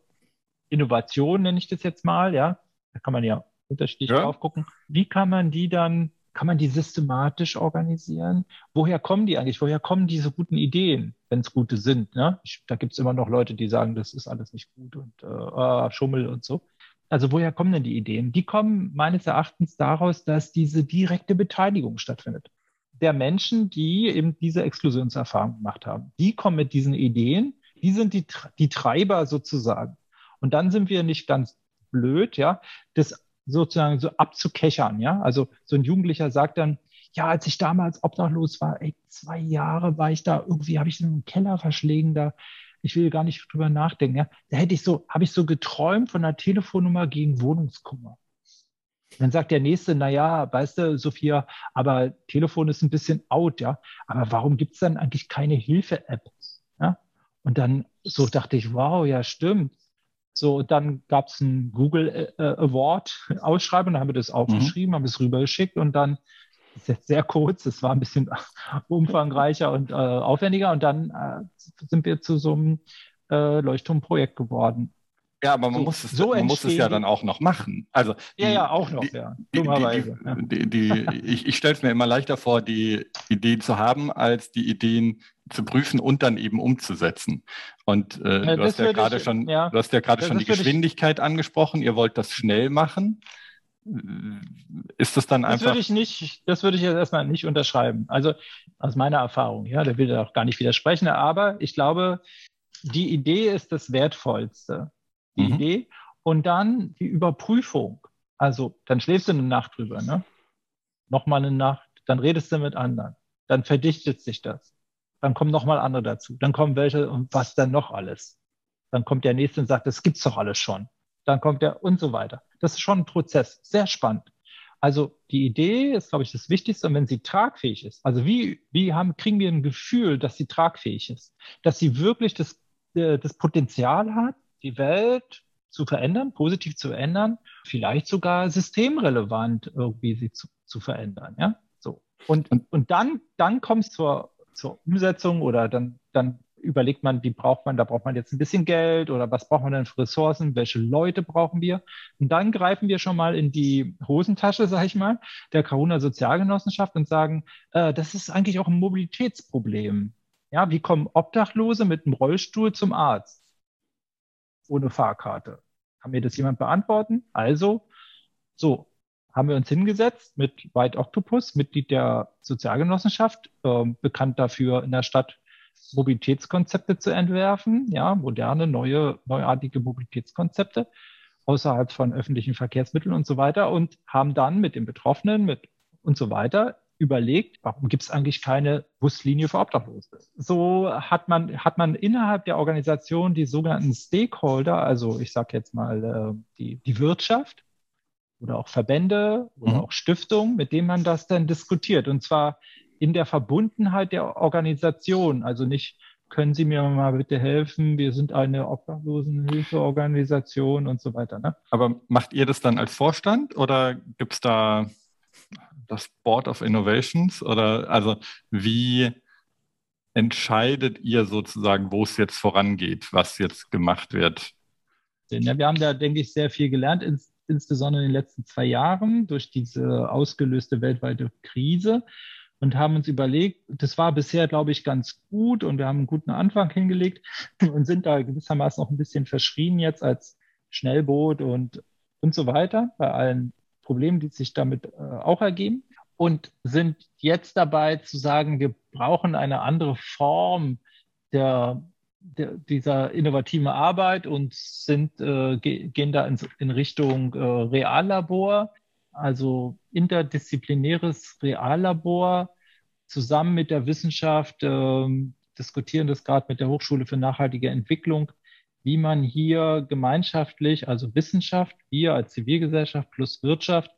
Innovation, nenne ich das jetzt mal, ja, da kann man ja unterschiedlich ja. drauf gucken, wie kann man die dann kann man die systematisch organisieren? Woher kommen die eigentlich? Woher kommen diese guten Ideen, wenn es gute sind? Ne? Ich, da gibt es immer noch Leute, die sagen, das ist alles nicht gut und äh, ah, Schummel und so. Also woher kommen denn die Ideen? Die kommen meines Erachtens daraus, dass diese direkte Beteiligung stattfindet. Der Menschen, die eben diese Exklusionserfahrung gemacht haben, die kommen mit diesen Ideen, die sind die, die Treiber sozusagen. Und dann sind wir nicht ganz blöd, ja, das sozusagen so abzukechern. Ja, also so ein Jugendlicher sagt dann, ja, als ich damals obdachlos war, ey, zwei Jahre war ich da, irgendwie habe ich in einen Keller verschlägen, da, ich will gar nicht drüber nachdenken, ja. Da hätte ich so, habe ich so geträumt von einer Telefonnummer gegen Wohnungskummer. Dann sagt der Nächste, na ja, weißt du, Sophia, aber Telefon ist ein bisschen out, ja. Aber warum gibt es dann eigentlich keine Hilfe-App? Ja? Und dann so dachte ich, wow, ja, stimmt. So, dann gab es ein Google äh, Award Ausschreibung, da haben wir das aufgeschrieben, mhm. haben es rübergeschickt und dann ist jetzt sehr kurz, es war ein bisschen umfangreicher und äh, aufwendiger und dann äh, sind wir zu so einem äh, Leuchtturmprojekt geworden.
Ja, aber man, so, muss, es, so man muss es ja dann auch noch machen. Also
die, ja, ja, auch noch,
die, ja. Dummerweise. Die, die, ich ich stelle es mir immer leichter vor, die Ideen zu haben, als die Ideen zu prüfen und dann eben umzusetzen. Und äh, ja, du, hast ja gerade schon, ja. du hast ja gerade schon die Geschwindigkeit ich, angesprochen. Ihr wollt das schnell machen. Ist das dann einfach?
Das würde ich nicht, das würde ich jetzt erstmal nicht unterschreiben. Also aus meiner Erfahrung, ja, da will ich auch gar nicht widersprechen, aber ich glaube, die Idee ist das Wertvollste die mhm. Idee. Und dann die Überprüfung. Also dann schläfst du eine Nacht drüber, ne? Nochmal eine Nacht, dann redest du mit anderen, dann verdichtet sich das. Dann kommen nochmal andere dazu. Dann kommen welche und was dann noch alles. Dann kommt der nächste und sagt, das gibt's doch alles schon. Dann kommt der und so weiter. Das ist schon ein Prozess. Sehr spannend. Also die Idee ist, glaube ich, das Wichtigste. Und wenn sie tragfähig ist, also wie, wie haben, kriegen wir ein Gefühl, dass sie tragfähig ist, dass sie wirklich das, äh, das Potenzial hat, die Welt zu verändern, positiv zu ändern, vielleicht sogar systemrelevant irgendwie sie zu, zu verändern. Ja, so. Und, und dann, dann kommt es zur, zur Umsetzung oder dann, dann überlegt man, wie braucht man, da braucht man jetzt ein bisschen Geld oder was braucht man denn für Ressourcen, welche Leute brauchen wir? Und dann greifen wir schon mal in die Hosentasche, sage ich mal, der Karuna Sozialgenossenschaft und sagen, äh, das ist eigentlich auch ein Mobilitätsproblem. Ja, wie kommen Obdachlose mit einem Rollstuhl zum Arzt? Ohne Fahrkarte. Kann mir das jemand beantworten? Also, so, haben wir uns hingesetzt mit White Octopus, Mitglied der Sozialgenossenschaft, äh, bekannt dafür in der Stadt Mobilitätskonzepte zu entwerfen, ja, moderne, neue, neuartige Mobilitätskonzepte außerhalb von öffentlichen Verkehrsmitteln und so weiter und haben dann mit den Betroffenen mit und so weiter überlegt, warum gibt es eigentlich keine Buslinie für Obdachlose? So hat man, hat man innerhalb der Organisation die sogenannten Stakeholder, also ich sage jetzt mal äh, die, die Wirtschaft oder auch Verbände oder mhm. auch Stiftungen, mit denen man das dann diskutiert. Und zwar in der Verbundenheit der Organisation, also nicht können Sie mir mal bitte helfen? Wir sind eine Obdachlosenhilfeorganisation und so weiter. Ne?
Aber macht ihr das dann als Vorstand oder gibt es da das Board of Innovations? Oder also wie entscheidet ihr sozusagen, wo es jetzt vorangeht, was jetzt gemacht wird?
Ja, wir haben da, denke ich, sehr viel gelernt, ins, insbesondere in den letzten zwei Jahren durch diese ausgelöste weltweite Krise und haben uns überlegt, das war bisher, glaube ich, ganz gut und wir haben einen guten Anfang hingelegt und sind da gewissermaßen auch ein bisschen verschrien jetzt als Schnellboot und, und so weiter bei allen Problemen, die sich damit äh, auch ergeben und sind jetzt dabei zu sagen, wir brauchen eine andere Form der, der dieser innovativen Arbeit und sind, äh, gehen da in, in Richtung äh, Reallabor also interdisziplinäres Reallabor zusammen mit der Wissenschaft, äh, diskutieren das gerade mit der Hochschule für nachhaltige Entwicklung, wie man hier gemeinschaftlich, also Wissenschaft, wir als Zivilgesellschaft plus Wirtschaft,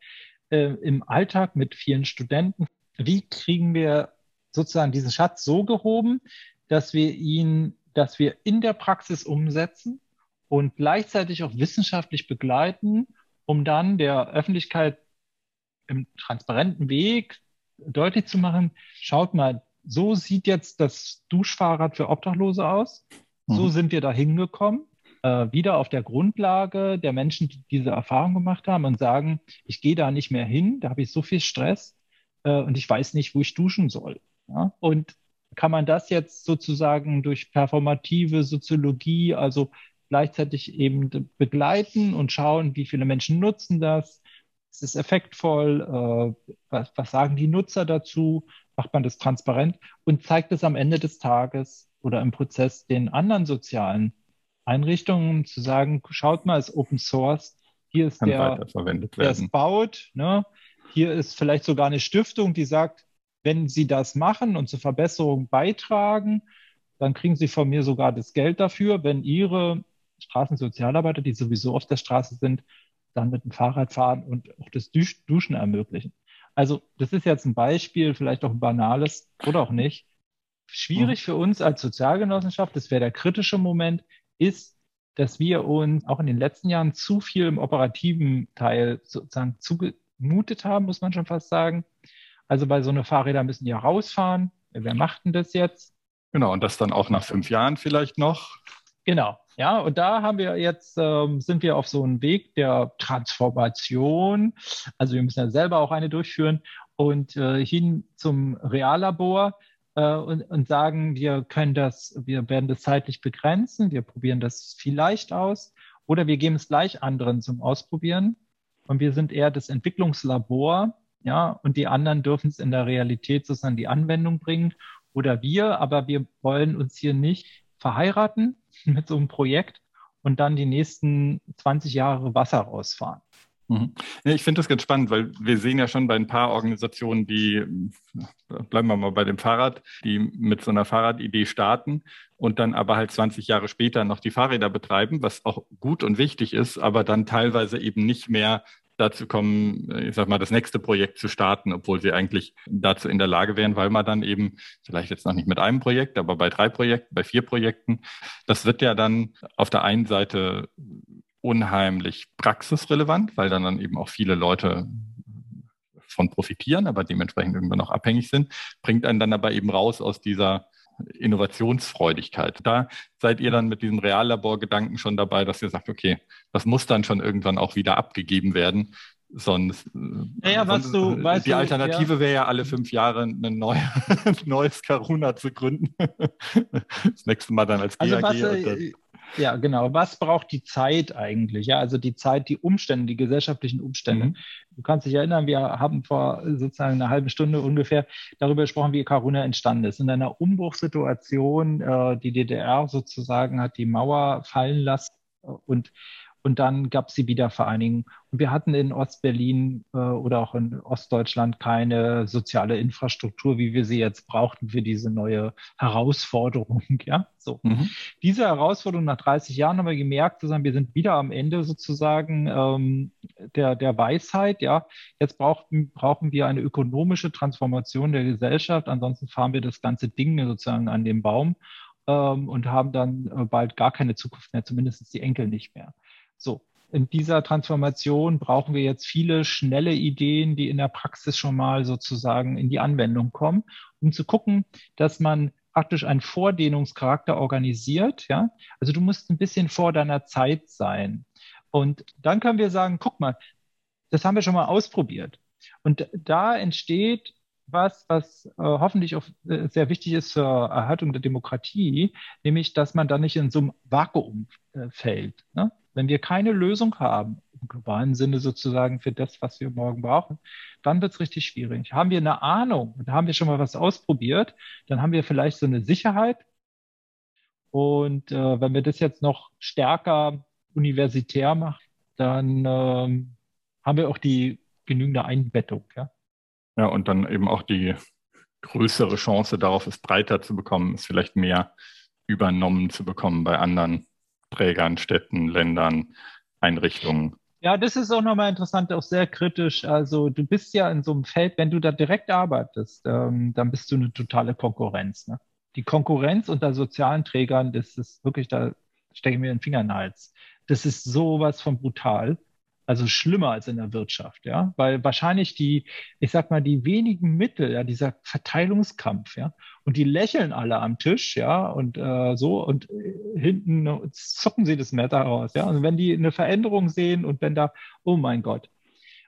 äh, im Alltag mit vielen Studenten, wie kriegen wir sozusagen diesen Schatz so gehoben, dass wir ihn, dass wir in der Praxis umsetzen und gleichzeitig auch wissenschaftlich begleiten, um dann der Öffentlichkeit im transparenten Weg deutlich zu machen, schaut mal, so sieht jetzt das Duschfahrrad für Obdachlose aus. So mhm. sind wir da hingekommen. Äh, wieder auf der Grundlage der Menschen, die diese Erfahrung gemacht haben und sagen, ich gehe da nicht mehr hin, da habe ich so viel Stress äh, und ich weiß nicht, wo ich duschen soll. Ja? Und kann man das jetzt sozusagen durch performative Soziologie, also gleichzeitig eben begleiten und schauen, wie viele Menschen nutzen das, ist es effektvoll? Äh, was, was sagen die Nutzer dazu? Macht man das transparent und zeigt es am Ende des Tages oder im Prozess den anderen sozialen Einrichtungen zu sagen, schaut mal, es ist Open Source. Hier ist Kann der, der es baut. Ne? Hier ist vielleicht sogar eine Stiftung, die sagt, wenn Sie das machen und zur Verbesserung beitragen, dann kriegen Sie von mir sogar das Geld dafür. Wenn Ihre Straßensozialarbeiter, die sowieso auf der Straße sind, dann mit dem Fahrrad fahren und auch das Duschen ermöglichen. Also das ist jetzt ein Beispiel, vielleicht auch ein banales oder auch nicht. Schwierig mhm. für uns als Sozialgenossenschaft, das wäre der kritische Moment, ist, dass wir uns auch in den letzten Jahren zu viel im operativen Teil sozusagen zugemutet haben, muss man schon fast sagen. Also bei so einer Fahrräder müssen ja rausfahren. Wer macht denn das jetzt?
Genau, und das dann auch nach fünf Jahren vielleicht noch.
Genau, ja, und da haben wir jetzt, ähm, sind wir auf so einem Weg der Transformation. Also wir müssen ja selber auch eine durchführen und äh, hin zum Reallabor äh, und, und sagen, wir können das, wir werden das zeitlich begrenzen, wir probieren das vielleicht aus oder wir geben es gleich anderen zum Ausprobieren. Und wir sind eher das Entwicklungslabor, ja, und die anderen dürfen es in der Realität sozusagen die Anwendung bringen oder wir, aber wir wollen uns hier nicht verheiraten mit so einem Projekt und dann die nächsten 20 Jahre Wasser rausfahren.
Mhm. Ich finde das ganz spannend, weil wir sehen ja schon bei ein paar Organisationen, die, bleiben wir mal bei dem Fahrrad, die mit so einer Fahrradidee starten und dann aber halt 20 Jahre später noch die Fahrräder betreiben, was auch gut und wichtig ist, aber dann teilweise eben nicht mehr dazu kommen, äh, ich sag mal, das nächste Projekt zu starten, obwohl sie eigentlich dazu in der Lage wären, weil man dann eben, vielleicht jetzt noch nicht mit einem Projekt, aber bei drei Projekten, bei vier Projekten, das wird ja dann auf der einen Seite unheimlich praxisrelevant, weil dann, dann eben auch viele Leute von profitieren, aber dementsprechend irgendwann auch abhängig sind, bringt einen dann aber eben raus aus dieser Innovationsfreudigkeit. Da seid ihr dann mit diesem Reallaborgedanken schon dabei, dass ihr sagt, okay, das muss dann schon irgendwann auch wieder abgegeben werden. Sonst,
naja, was sonst, du,
weißt die Alternative ja. wäre ja alle fünf Jahre ein neue, neues Karuna zu gründen. Das nächste Mal dann als
GAG. Also was, ja, genau. Was braucht die Zeit eigentlich? Ja, also die Zeit, die Umstände, die gesellschaftlichen Umstände. Mhm. Du kannst dich erinnern, wir haben vor sozusagen einer halben Stunde ungefähr darüber gesprochen, wie Karuna entstanden ist. In einer Umbruchssituation, äh, die DDR sozusagen hat die Mauer fallen lassen und und dann gab es die Wiedervereinigung. Und wir hatten in Ostberlin äh, oder auch in Ostdeutschland keine soziale Infrastruktur, wie wir sie jetzt brauchten für diese neue Herausforderung. Ja, so. Mhm. Diese Herausforderung nach 30 Jahren haben wir gemerkt, sozusagen, wir sind wieder am Ende sozusagen ähm, der, der Weisheit. Ja, jetzt brauchten, brauchen wir eine ökonomische Transformation der Gesellschaft. Ansonsten fahren wir das ganze Ding sozusagen an den Baum ähm, und haben dann äh, bald gar keine Zukunft mehr, zumindest die Enkel nicht mehr. So, in dieser Transformation brauchen wir jetzt viele schnelle Ideen, die in der Praxis schon mal sozusagen in die Anwendung kommen, um zu gucken, dass man praktisch einen Vordehnungscharakter organisiert. Ja, also du musst ein bisschen vor deiner Zeit sein. Und dann können wir sagen, guck mal, das haben wir schon mal ausprobiert. Und da entsteht was, was äh, hoffentlich auch äh, sehr wichtig ist zur Erhaltung der Demokratie, nämlich, dass man da nicht in so einem Vakuum äh, fällt. Ne? Wenn wir keine Lösung haben, im globalen Sinne sozusagen für das, was wir morgen brauchen, dann wird es richtig schwierig. Haben wir eine Ahnung und haben wir schon mal was ausprobiert, dann haben wir vielleicht so eine Sicherheit. Und äh, wenn wir das jetzt noch stärker universitär machen, dann ähm, haben wir auch die genügende Einbettung. Ja?
Ja, und dann eben auch die größere Chance darauf, es breiter zu bekommen, es vielleicht mehr übernommen zu bekommen bei anderen Trägern, Städten, Ländern, Einrichtungen.
Ja, das ist auch nochmal interessant, auch sehr kritisch. Also du bist ja in so einem Feld, wenn du da direkt arbeitest, ähm, dann bist du eine totale Konkurrenz. Ne? Die Konkurrenz unter sozialen Trägern, das ist wirklich, da stecke ich mir den Finger in den Hals. Das ist sowas von brutal. Also schlimmer als in der Wirtschaft, ja, weil wahrscheinlich die, ich sag mal, die wenigen Mittel, ja, dieser Verteilungskampf, ja, und die lächeln alle am Tisch, ja, und äh, so und äh, hinten zucken sie das Messer raus, ja, und wenn die eine Veränderung sehen und wenn da, oh mein Gott.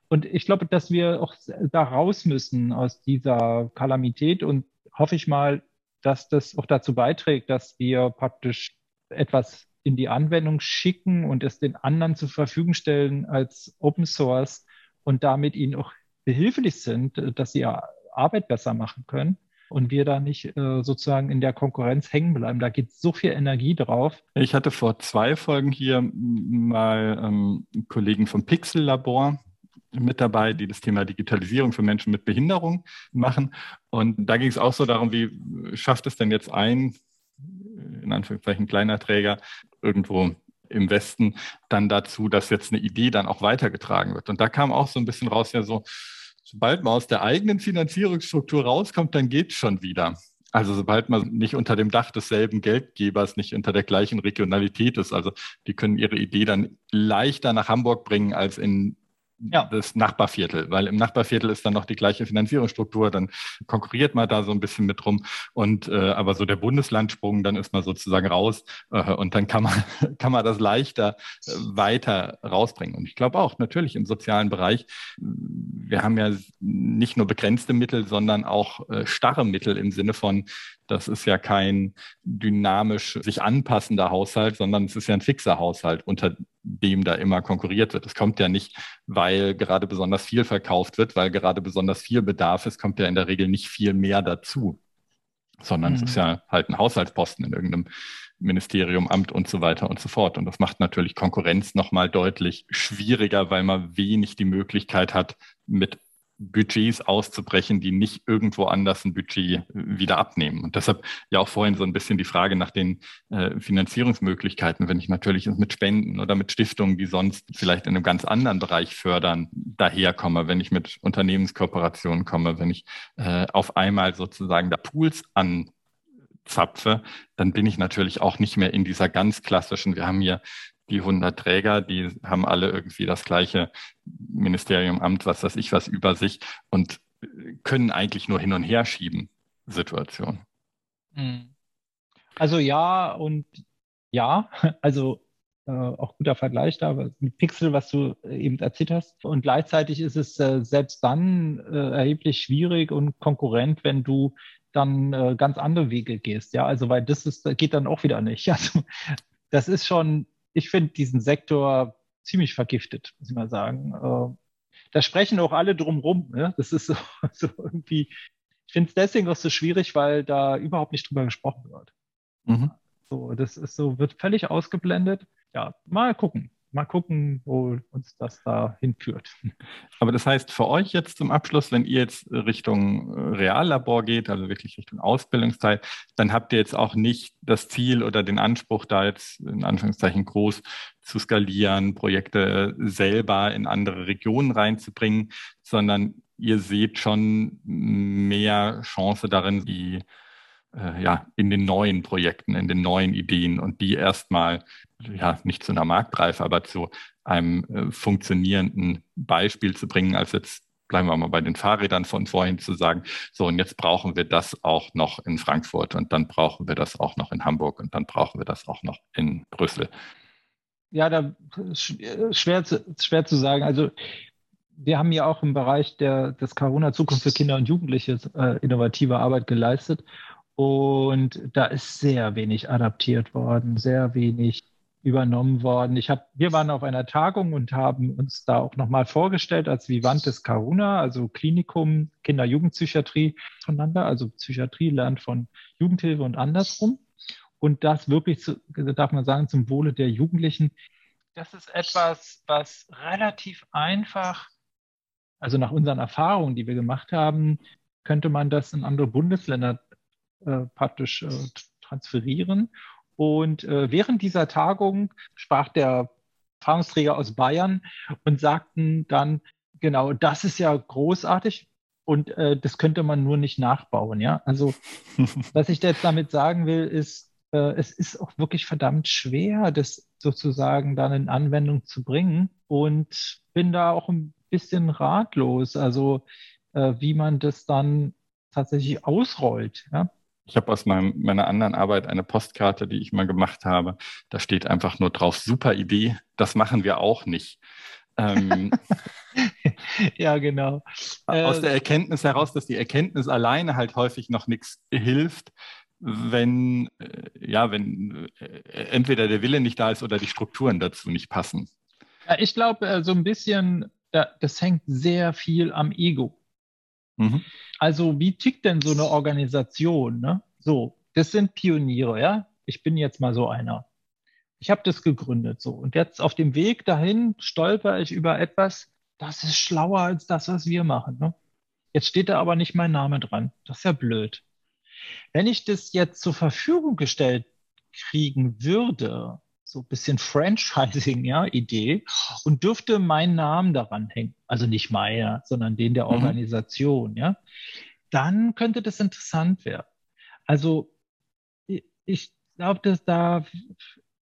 Und ich glaube, dass wir auch da raus müssen aus dieser Kalamität und hoffe ich mal, dass das auch dazu beiträgt, dass wir praktisch etwas in die Anwendung schicken und es den anderen zur Verfügung stellen als Open Source und damit ihnen auch behilflich sind, dass sie Arbeit besser machen können und wir da nicht äh, sozusagen in der Konkurrenz hängen bleiben. Da geht so viel Energie drauf.
Ich hatte vor zwei Folgen hier mal ähm, Kollegen vom Pixel Labor mit dabei, die das Thema Digitalisierung für Menschen mit Behinderung machen. Und da ging es auch so darum, wie schafft es denn jetzt ein, in Anführungszeichen kleiner Träger, irgendwo im Westen dann dazu, dass jetzt eine Idee dann auch weitergetragen wird. Und da kam auch so ein bisschen raus, ja so, sobald man aus der eigenen Finanzierungsstruktur rauskommt, dann geht es schon wieder. Also sobald man nicht unter dem Dach desselben Geldgebers, nicht unter der gleichen Regionalität ist, also die können ihre Idee dann leichter nach Hamburg bringen als in ja. das Nachbarviertel, weil im Nachbarviertel ist dann noch die gleiche Finanzierungsstruktur, dann konkurriert man da so ein bisschen mit rum und äh, aber so der Bundeslandsprung, dann ist man sozusagen raus äh, und dann kann man kann man das leichter äh, weiter rausbringen und ich glaube auch natürlich im sozialen Bereich, wir haben ja nicht nur begrenzte Mittel, sondern auch äh, starre Mittel im Sinne von das ist ja kein dynamisch sich anpassender Haushalt, sondern es ist ja ein fixer Haushalt, unter dem da immer konkurriert wird. Es kommt ja nicht, weil gerade besonders viel verkauft wird, weil gerade besonders viel Bedarf ist, kommt ja in der Regel nicht viel mehr dazu, sondern mhm. es ist ja halt ein Haushaltsposten in irgendeinem Ministerium, Amt und so weiter und so fort. Und das macht natürlich Konkurrenz nochmal deutlich schwieriger, weil man wenig die Möglichkeit hat, mit Budgets auszubrechen, die nicht irgendwo anders ein Budget wieder abnehmen. Und deshalb ja auch vorhin so ein bisschen die Frage nach den äh, Finanzierungsmöglichkeiten, wenn ich natürlich mit Spenden oder mit Stiftungen, die sonst vielleicht in einem ganz anderen Bereich fördern, daherkomme, wenn ich mit Unternehmenskooperationen komme, wenn ich äh, auf einmal sozusagen da Pools an zapfe, dann bin ich natürlich auch nicht mehr in dieser ganz klassischen, wir haben hier die 100 Träger, die haben alle irgendwie das gleiche Ministerium, Amt, was weiß ich was über sich und können eigentlich nur hin und her schieben Situation.
Hm. Also ja und ja, also äh, auch guter Vergleich da mit Pixel, was du eben erzählt hast. Und gleichzeitig ist es äh, selbst dann äh, erheblich schwierig und konkurrent, wenn du dann äh, ganz andere Wege gehst. Ja, also weil das ist, geht dann auch wieder nicht. Also das ist schon ich finde diesen Sektor ziemlich vergiftet, muss ich mal sagen. Äh, da sprechen auch alle drumrum. Ne? Das ist so, so irgendwie, ich finde es deswegen auch so schwierig, weil da überhaupt nicht drüber gesprochen wird. Mhm. So, das ist so, wird völlig ausgeblendet. Ja, mal gucken. Mal gucken, wo uns das da hinführt.
Aber das heißt für euch jetzt zum Abschluss, wenn ihr jetzt Richtung äh, Reallabor geht, also wirklich Richtung Ausbildungsteil, dann habt ihr jetzt auch nicht das Ziel oder den Anspruch, da jetzt in Anführungszeichen groß zu skalieren, Projekte selber in andere Regionen reinzubringen, sondern ihr seht schon mehr Chance darin, die äh, ja, in den neuen Projekten, in den neuen Ideen und die erstmal ja nicht zu einer Marktreife, aber zu einem äh, funktionierenden Beispiel zu bringen, als jetzt bleiben wir mal bei den Fahrrädern von vorhin zu sagen, so und jetzt brauchen wir das auch noch in Frankfurt und dann brauchen wir das auch noch in Hamburg und dann brauchen wir das auch noch in Brüssel.
Ja, da schwer zu, schwer zu sagen. Also wir haben ja auch im Bereich der, des Corona Zukunft für Kinder und Jugendliche äh, innovative Arbeit geleistet. Und da ist sehr wenig adaptiert worden, sehr wenig übernommen worden. Ich hab, wir waren auf einer Tagung und haben uns da auch nochmal vorgestellt als Vivantes Karuna, also Klinikum Kinder-Jugendpsychiatrie voneinander, also Psychiatrie lernt von Jugendhilfe und andersrum. Und das wirklich, zu, darf man sagen, zum Wohle der Jugendlichen. Das ist etwas, was relativ einfach, also nach unseren Erfahrungen, die wir gemacht haben, könnte man das in andere Bundesländer praktisch äh, transferieren. Und äh, während dieser Tagung sprach der Erfahrungsträger aus Bayern und sagten dann, genau, das ist ja großartig und äh, das könnte man nur nicht nachbauen. Ja, also was ich jetzt damit sagen will, ist, äh, es ist auch wirklich verdammt schwer, das sozusagen dann in Anwendung zu bringen und bin da auch ein bisschen ratlos, also äh, wie man das dann tatsächlich ausrollt. Ja?
Ich habe aus meinem, meiner anderen Arbeit eine Postkarte, die ich mal gemacht habe. Da steht einfach nur drauf, super Idee, das machen wir auch nicht. Ähm,
ja, genau.
Aus der äh, Erkenntnis heraus, dass die Erkenntnis alleine halt häufig noch nichts hilft, wenn, äh, ja, wenn äh, entweder der Wille nicht da ist oder die Strukturen dazu nicht passen.
Ja, ich glaube, so ein bisschen, das hängt sehr viel am Ego. Mhm. Also wie tickt denn so eine Organisation? Ne? So, das sind Pioniere, ja. Ich bin jetzt mal so einer. Ich habe das gegründet so. Und jetzt auf dem Weg dahin stolper ich über etwas, das ist schlauer als das, was wir machen. Ne? Jetzt steht da aber nicht mein Name dran. Das ist ja blöd. Wenn ich das jetzt zur Verfügung gestellt kriegen würde, so ein bisschen Franchising, ja, Idee und dürfte meinen Namen daran hängen. Also nicht meiner, sondern den der mhm. Organisation, mhm. ja. Dann könnte das interessant werden. Also ich glaube, dass da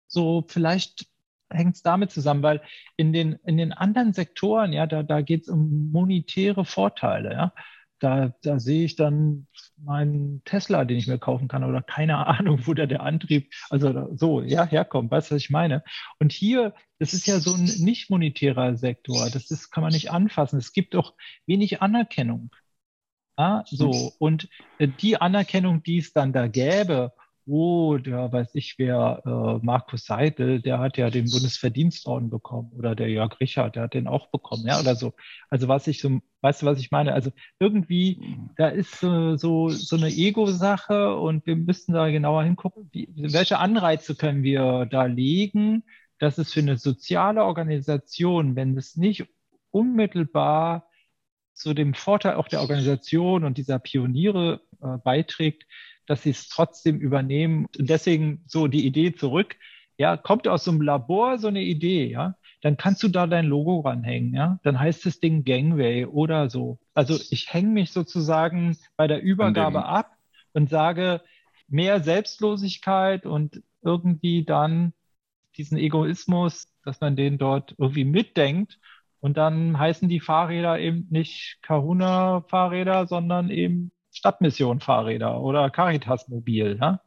so vielleicht hängt es damit zusammen, weil in den, in den anderen Sektoren, ja, da, da geht es um monetäre Vorteile, ja da, da sehe ich dann meinen Tesla, den ich mir kaufen kann oder keine Ahnung, wo da der Antrieb, also so, ja, herkommt, weißt du, was ich meine? Und hier, das ist ja so ein nicht monetärer Sektor, das ist, kann man nicht anfassen. Es gibt auch wenig Anerkennung. Ja, so. Mhm. Und äh, die Anerkennung, die es dann da gäbe, oh, der weiß ich wer, äh, Markus Seidel, der hat ja den Bundesverdienstorden bekommen oder der Jörg Richard, der hat den auch bekommen, ja, oder so. Also was ich so, weißt du, was ich meine? Also irgendwie, da ist äh, so, so eine Ego-Sache und wir müssten da genauer hingucken, wie, welche Anreize können wir da legen, dass es für eine soziale Organisation, wenn es nicht unmittelbar zu dem Vorteil auch der Organisation und dieser Pioniere äh, beiträgt, dass sie es trotzdem übernehmen. Und deswegen so die Idee zurück. Ja, kommt aus so einem Labor so eine Idee, ja, dann kannst du da dein Logo ranhängen, ja. Dann heißt das Ding Gangway oder so. Also ich hänge mich sozusagen bei der Übergabe ab und sage mehr Selbstlosigkeit und irgendwie dann diesen Egoismus, dass man den dort irgendwie mitdenkt. Und dann heißen die Fahrräder eben nicht Kahuna-Fahrräder, sondern eben Stadtmission-Fahrräder oder Caritas-Mobil. Ja?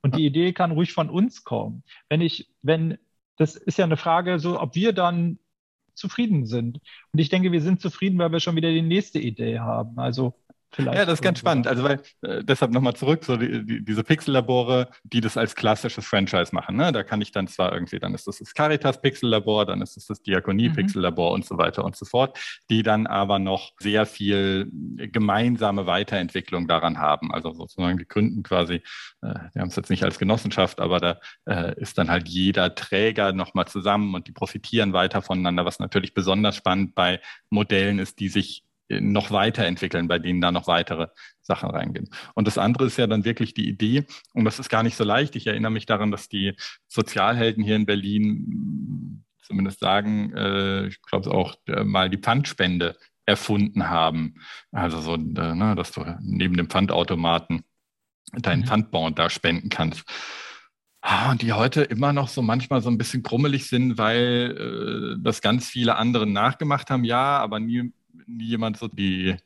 Und die Idee kann ruhig von uns kommen. Wenn ich, wenn, das ist ja eine Frage, so, ob wir dann zufrieden sind. Und ich denke, wir sind zufrieden, weil wir schon wieder die nächste Idee haben. Also
Vielleicht ja, das ist ganz spannend. Also weil äh, deshalb nochmal zurück, so die, die, diese Pixellabore, die das als klassisches Franchise machen. Ne? Da kann ich dann zwar irgendwie, dann ist das das Caritas Pixellabor, dann ist das das Diakonie mhm. Pixellabor und so weiter und so fort, die dann aber noch sehr viel gemeinsame Weiterentwicklung daran haben. Also sozusagen die gründen quasi, äh, die haben es jetzt nicht als Genossenschaft, aber da äh, ist dann halt jeder Träger nochmal zusammen und die profitieren weiter voneinander, was natürlich besonders spannend bei Modellen ist, die sich noch weiterentwickeln, bei denen da noch weitere Sachen reingehen. Und das andere ist ja dann wirklich die Idee, und das ist gar nicht so leicht. Ich erinnere mich daran, dass die Sozialhelden hier in Berlin zumindest sagen, äh, ich glaube auch äh, mal die Pfandspende erfunden haben. Also so, äh, ne, dass du neben dem Pfandautomaten deinen mhm. Pfandbon da spenden kannst. Ah, und die heute immer noch so manchmal so ein bisschen krummelig sind, weil äh, das ganz viele andere nachgemacht haben, ja, aber nie jemand so die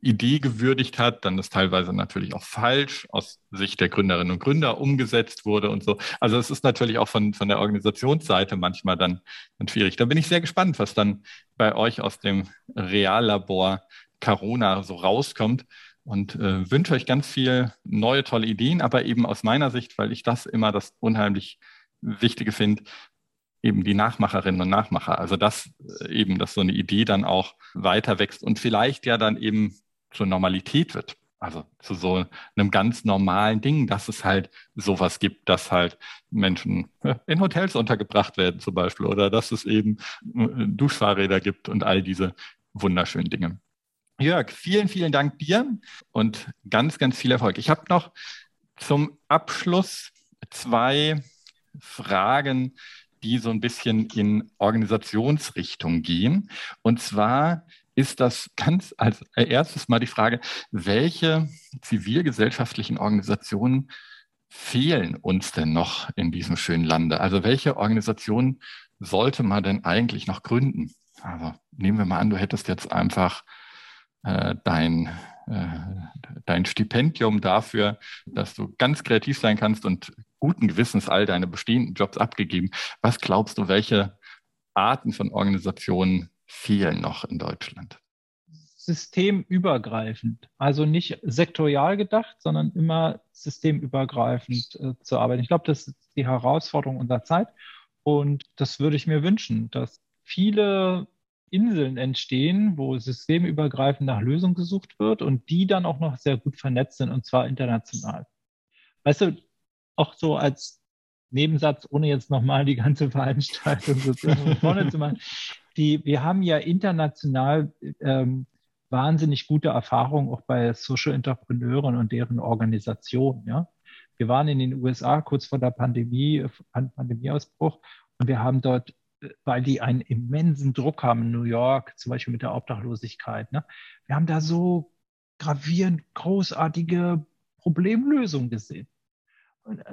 Idee gewürdigt hat, dann das teilweise natürlich auch falsch aus Sicht der Gründerinnen und Gründer umgesetzt wurde und so. Also es ist natürlich auch von, von der Organisationsseite manchmal dann, dann schwierig. Da bin ich sehr gespannt, was dann bei euch aus dem Reallabor Corona so rauskommt und äh, wünsche euch ganz viel neue, tolle Ideen, aber eben aus meiner Sicht, weil ich das immer das unheimlich Wichtige finde, eben die Nachmacherinnen und Nachmacher. Also dass äh, eben, dass so eine Idee dann auch weiter wächst und vielleicht ja dann eben zur Normalität wird. Also zu so einem ganz normalen Ding, dass es halt sowas gibt, dass halt Menschen äh, in Hotels untergebracht werden zum Beispiel oder dass es eben äh, Duschfahrräder gibt und all diese wunderschönen Dinge. Jörg, vielen, vielen Dank dir und ganz, ganz viel Erfolg. Ich habe noch zum Abschluss zwei Fragen, die so ein bisschen in Organisationsrichtung gehen. Und zwar ist das ganz als erstes mal die Frage, welche zivilgesellschaftlichen Organisationen fehlen uns denn noch in diesem schönen Lande? Also welche Organisationen sollte man denn eigentlich noch gründen? Also nehmen wir mal an, du hättest jetzt einfach äh, dein äh, dein Stipendium dafür, dass du ganz kreativ sein kannst und guten Gewissens all deine bestehenden Jobs abgegeben. Was glaubst du, welche Arten von Organisationen fehlen noch in Deutschland?
Systemübergreifend, also nicht sektorial gedacht, sondern immer systemübergreifend äh, zu arbeiten. Ich glaube, das ist die Herausforderung unserer Zeit und das würde ich mir wünschen, dass viele Inseln entstehen, wo systemübergreifend nach Lösungen gesucht wird und die dann auch noch sehr gut vernetzt sind und zwar international. Weißt du, auch so als Nebensatz, ohne jetzt nochmal die ganze Veranstaltung sozusagen vorne zu machen, die, wir haben ja international ähm, wahnsinnig gute Erfahrungen auch bei Social Entrepreneuren und deren Organisationen. Ja? Wir waren in den USA kurz vor der Pandemie, Pandemieausbruch und wir haben dort weil die einen immensen Druck haben in New York, zum Beispiel mit der Obdachlosigkeit. Ne? Wir haben da so gravierend großartige Problemlösungen gesehen.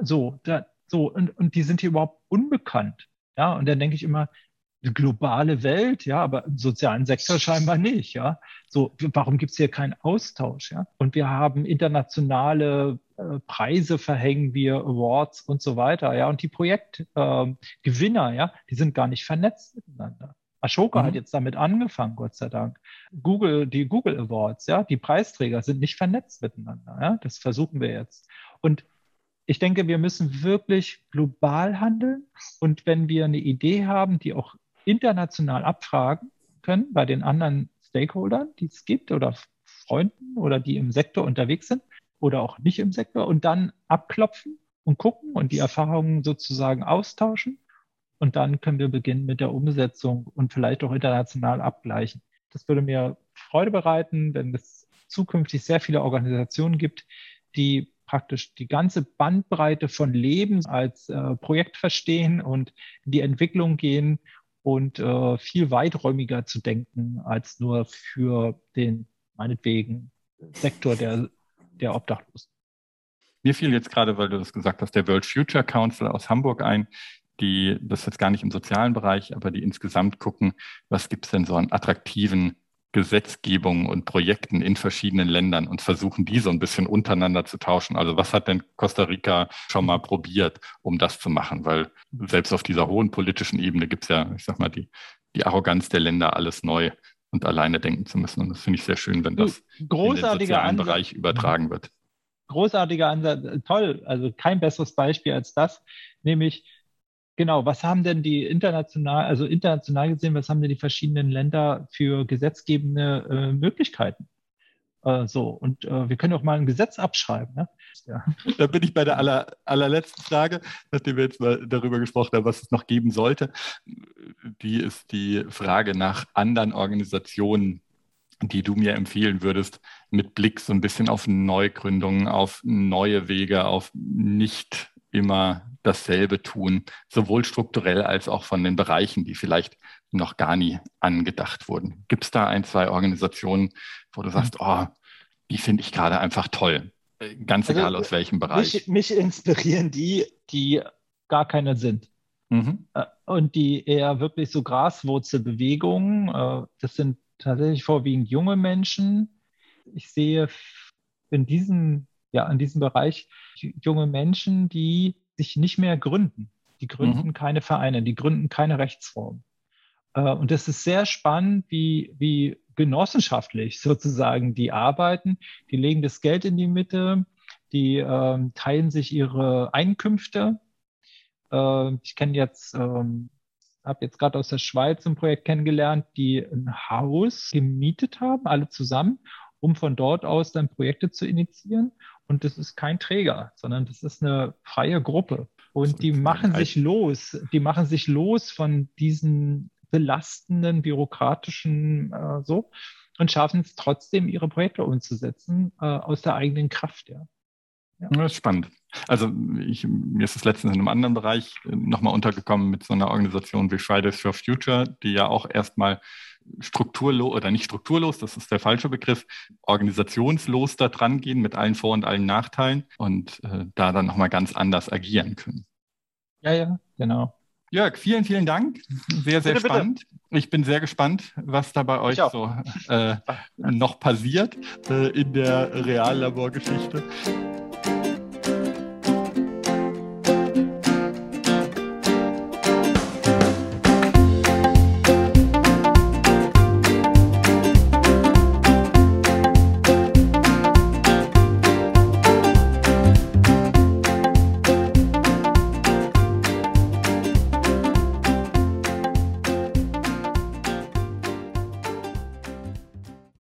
So, da, so und, und die sind hier überhaupt unbekannt. Ja, und dann denke ich immer, globale Welt, ja, aber im sozialen Sektor scheinbar nicht, ja. So, warum gibt es hier keinen Austausch, ja? Und wir haben internationale äh, Preise verhängen wir, Awards und so weiter, ja. Und die Projektgewinner, äh, ja, die sind gar nicht vernetzt miteinander. Ashoka mhm. hat jetzt damit angefangen, Gott sei Dank. Google, die Google Awards, ja, die Preisträger sind nicht vernetzt miteinander, ja. Das versuchen wir jetzt. Und ich denke, wir müssen wirklich global handeln. Und wenn wir eine Idee haben, die auch international abfragen können bei den anderen Stakeholdern, die es gibt oder Freunden oder die im Sektor unterwegs sind oder auch nicht im Sektor und dann abklopfen und gucken und die Erfahrungen sozusagen austauschen. Und dann können wir beginnen mit der Umsetzung und vielleicht auch international abgleichen. Das würde mir Freude bereiten, wenn es zukünftig sehr viele Organisationen gibt, die praktisch die ganze Bandbreite von Leben als äh, Projekt verstehen und in die Entwicklung gehen und äh, viel weiträumiger zu denken als nur für den meinetwegen Sektor der, der Obdachlosen.
Mir fiel jetzt gerade, weil du das gesagt hast, der World Future Council aus Hamburg ein, die, das jetzt gar nicht im sozialen Bereich, aber die insgesamt gucken, was gibt es denn so an attraktiven Gesetzgebungen und Projekten in verschiedenen Ländern und versuchen, die so ein bisschen untereinander zu tauschen. Also was hat denn Costa Rica schon mal probiert, um das zu machen? Weil selbst auf dieser hohen politischen Ebene gibt es ja, ich sag mal, die, die Arroganz der Länder, alles neu und alleine denken zu müssen. Und das finde ich sehr schön, wenn das
Großartiger in den sozialen
Ansatz. Bereich übertragen wird.
Großartiger Ansatz, toll. Also kein besseres Beispiel als das, nämlich Genau, was haben denn die international, also international gesehen, was haben denn die verschiedenen Länder für gesetzgebende äh, Möglichkeiten? Äh, so, und äh, wir können auch mal ein Gesetz abschreiben. Ne?
Ja. Da bin ich bei der aller, allerletzten Frage, nachdem wir jetzt mal darüber gesprochen haben, was es noch geben sollte. Die ist die Frage nach anderen Organisationen, die du mir empfehlen würdest, mit Blick so ein bisschen auf Neugründungen, auf neue Wege, auf nicht immer dasselbe tun, sowohl strukturell als auch von den Bereichen, die vielleicht noch gar nie angedacht wurden. Gibt es da ein, zwei Organisationen, wo du sagst, oh, die finde ich gerade einfach toll, äh, ganz also, egal aus welchem Bereich?
Mich, mich, inspirieren die, die gar keine sind. Mhm. Äh, und die eher wirklich so Graswurzelbewegungen, äh, das sind tatsächlich vorwiegend junge Menschen. Ich sehe in diesem, ja, in diesem Bereich junge Menschen, die sich nicht mehr gründen. Die gründen mhm. keine Vereine, die gründen keine Rechtsform. Äh, und das ist sehr spannend, wie, wie genossenschaftlich sozusagen die arbeiten. Die legen das Geld in die Mitte, die ähm, teilen sich ihre Einkünfte. Äh, ich kenne jetzt, ähm, habe jetzt gerade aus der Schweiz ein Projekt kennengelernt, die ein Haus gemietet haben, alle zusammen, um von dort aus dann Projekte zu initiieren. Und das ist kein Träger, sondern das ist eine freie Gruppe. Und die machen sich los, die machen sich los von diesen belastenden bürokratischen äh, so und schaffen es trotzdem, ihre Projekte umzusetzen äh, aus der eigenen Kraft. Ja.
Ja. Das ist spannend. Also ich, mir ist es letztens in einem anderen Bereich äh, nochmal untergekommen mit so einer Organisation wie Fridays for Future, die ja auch erstmal strukturlos oder nicht strukturlos, das ist der falsche Begriff, organisationslos da dran gehen mit allen Vor- und allen Nachteilen und äh, da dann nochmal ganz anders agieren können.
Ja, ja, genau.
Jörg, vielen, vielen Dank. Sehr, sehr bitte, spannend. Bitte. Ich bin sehr gespannt, was da bei euch so äh, noch passiert äh, in der Reallaborgeschichte.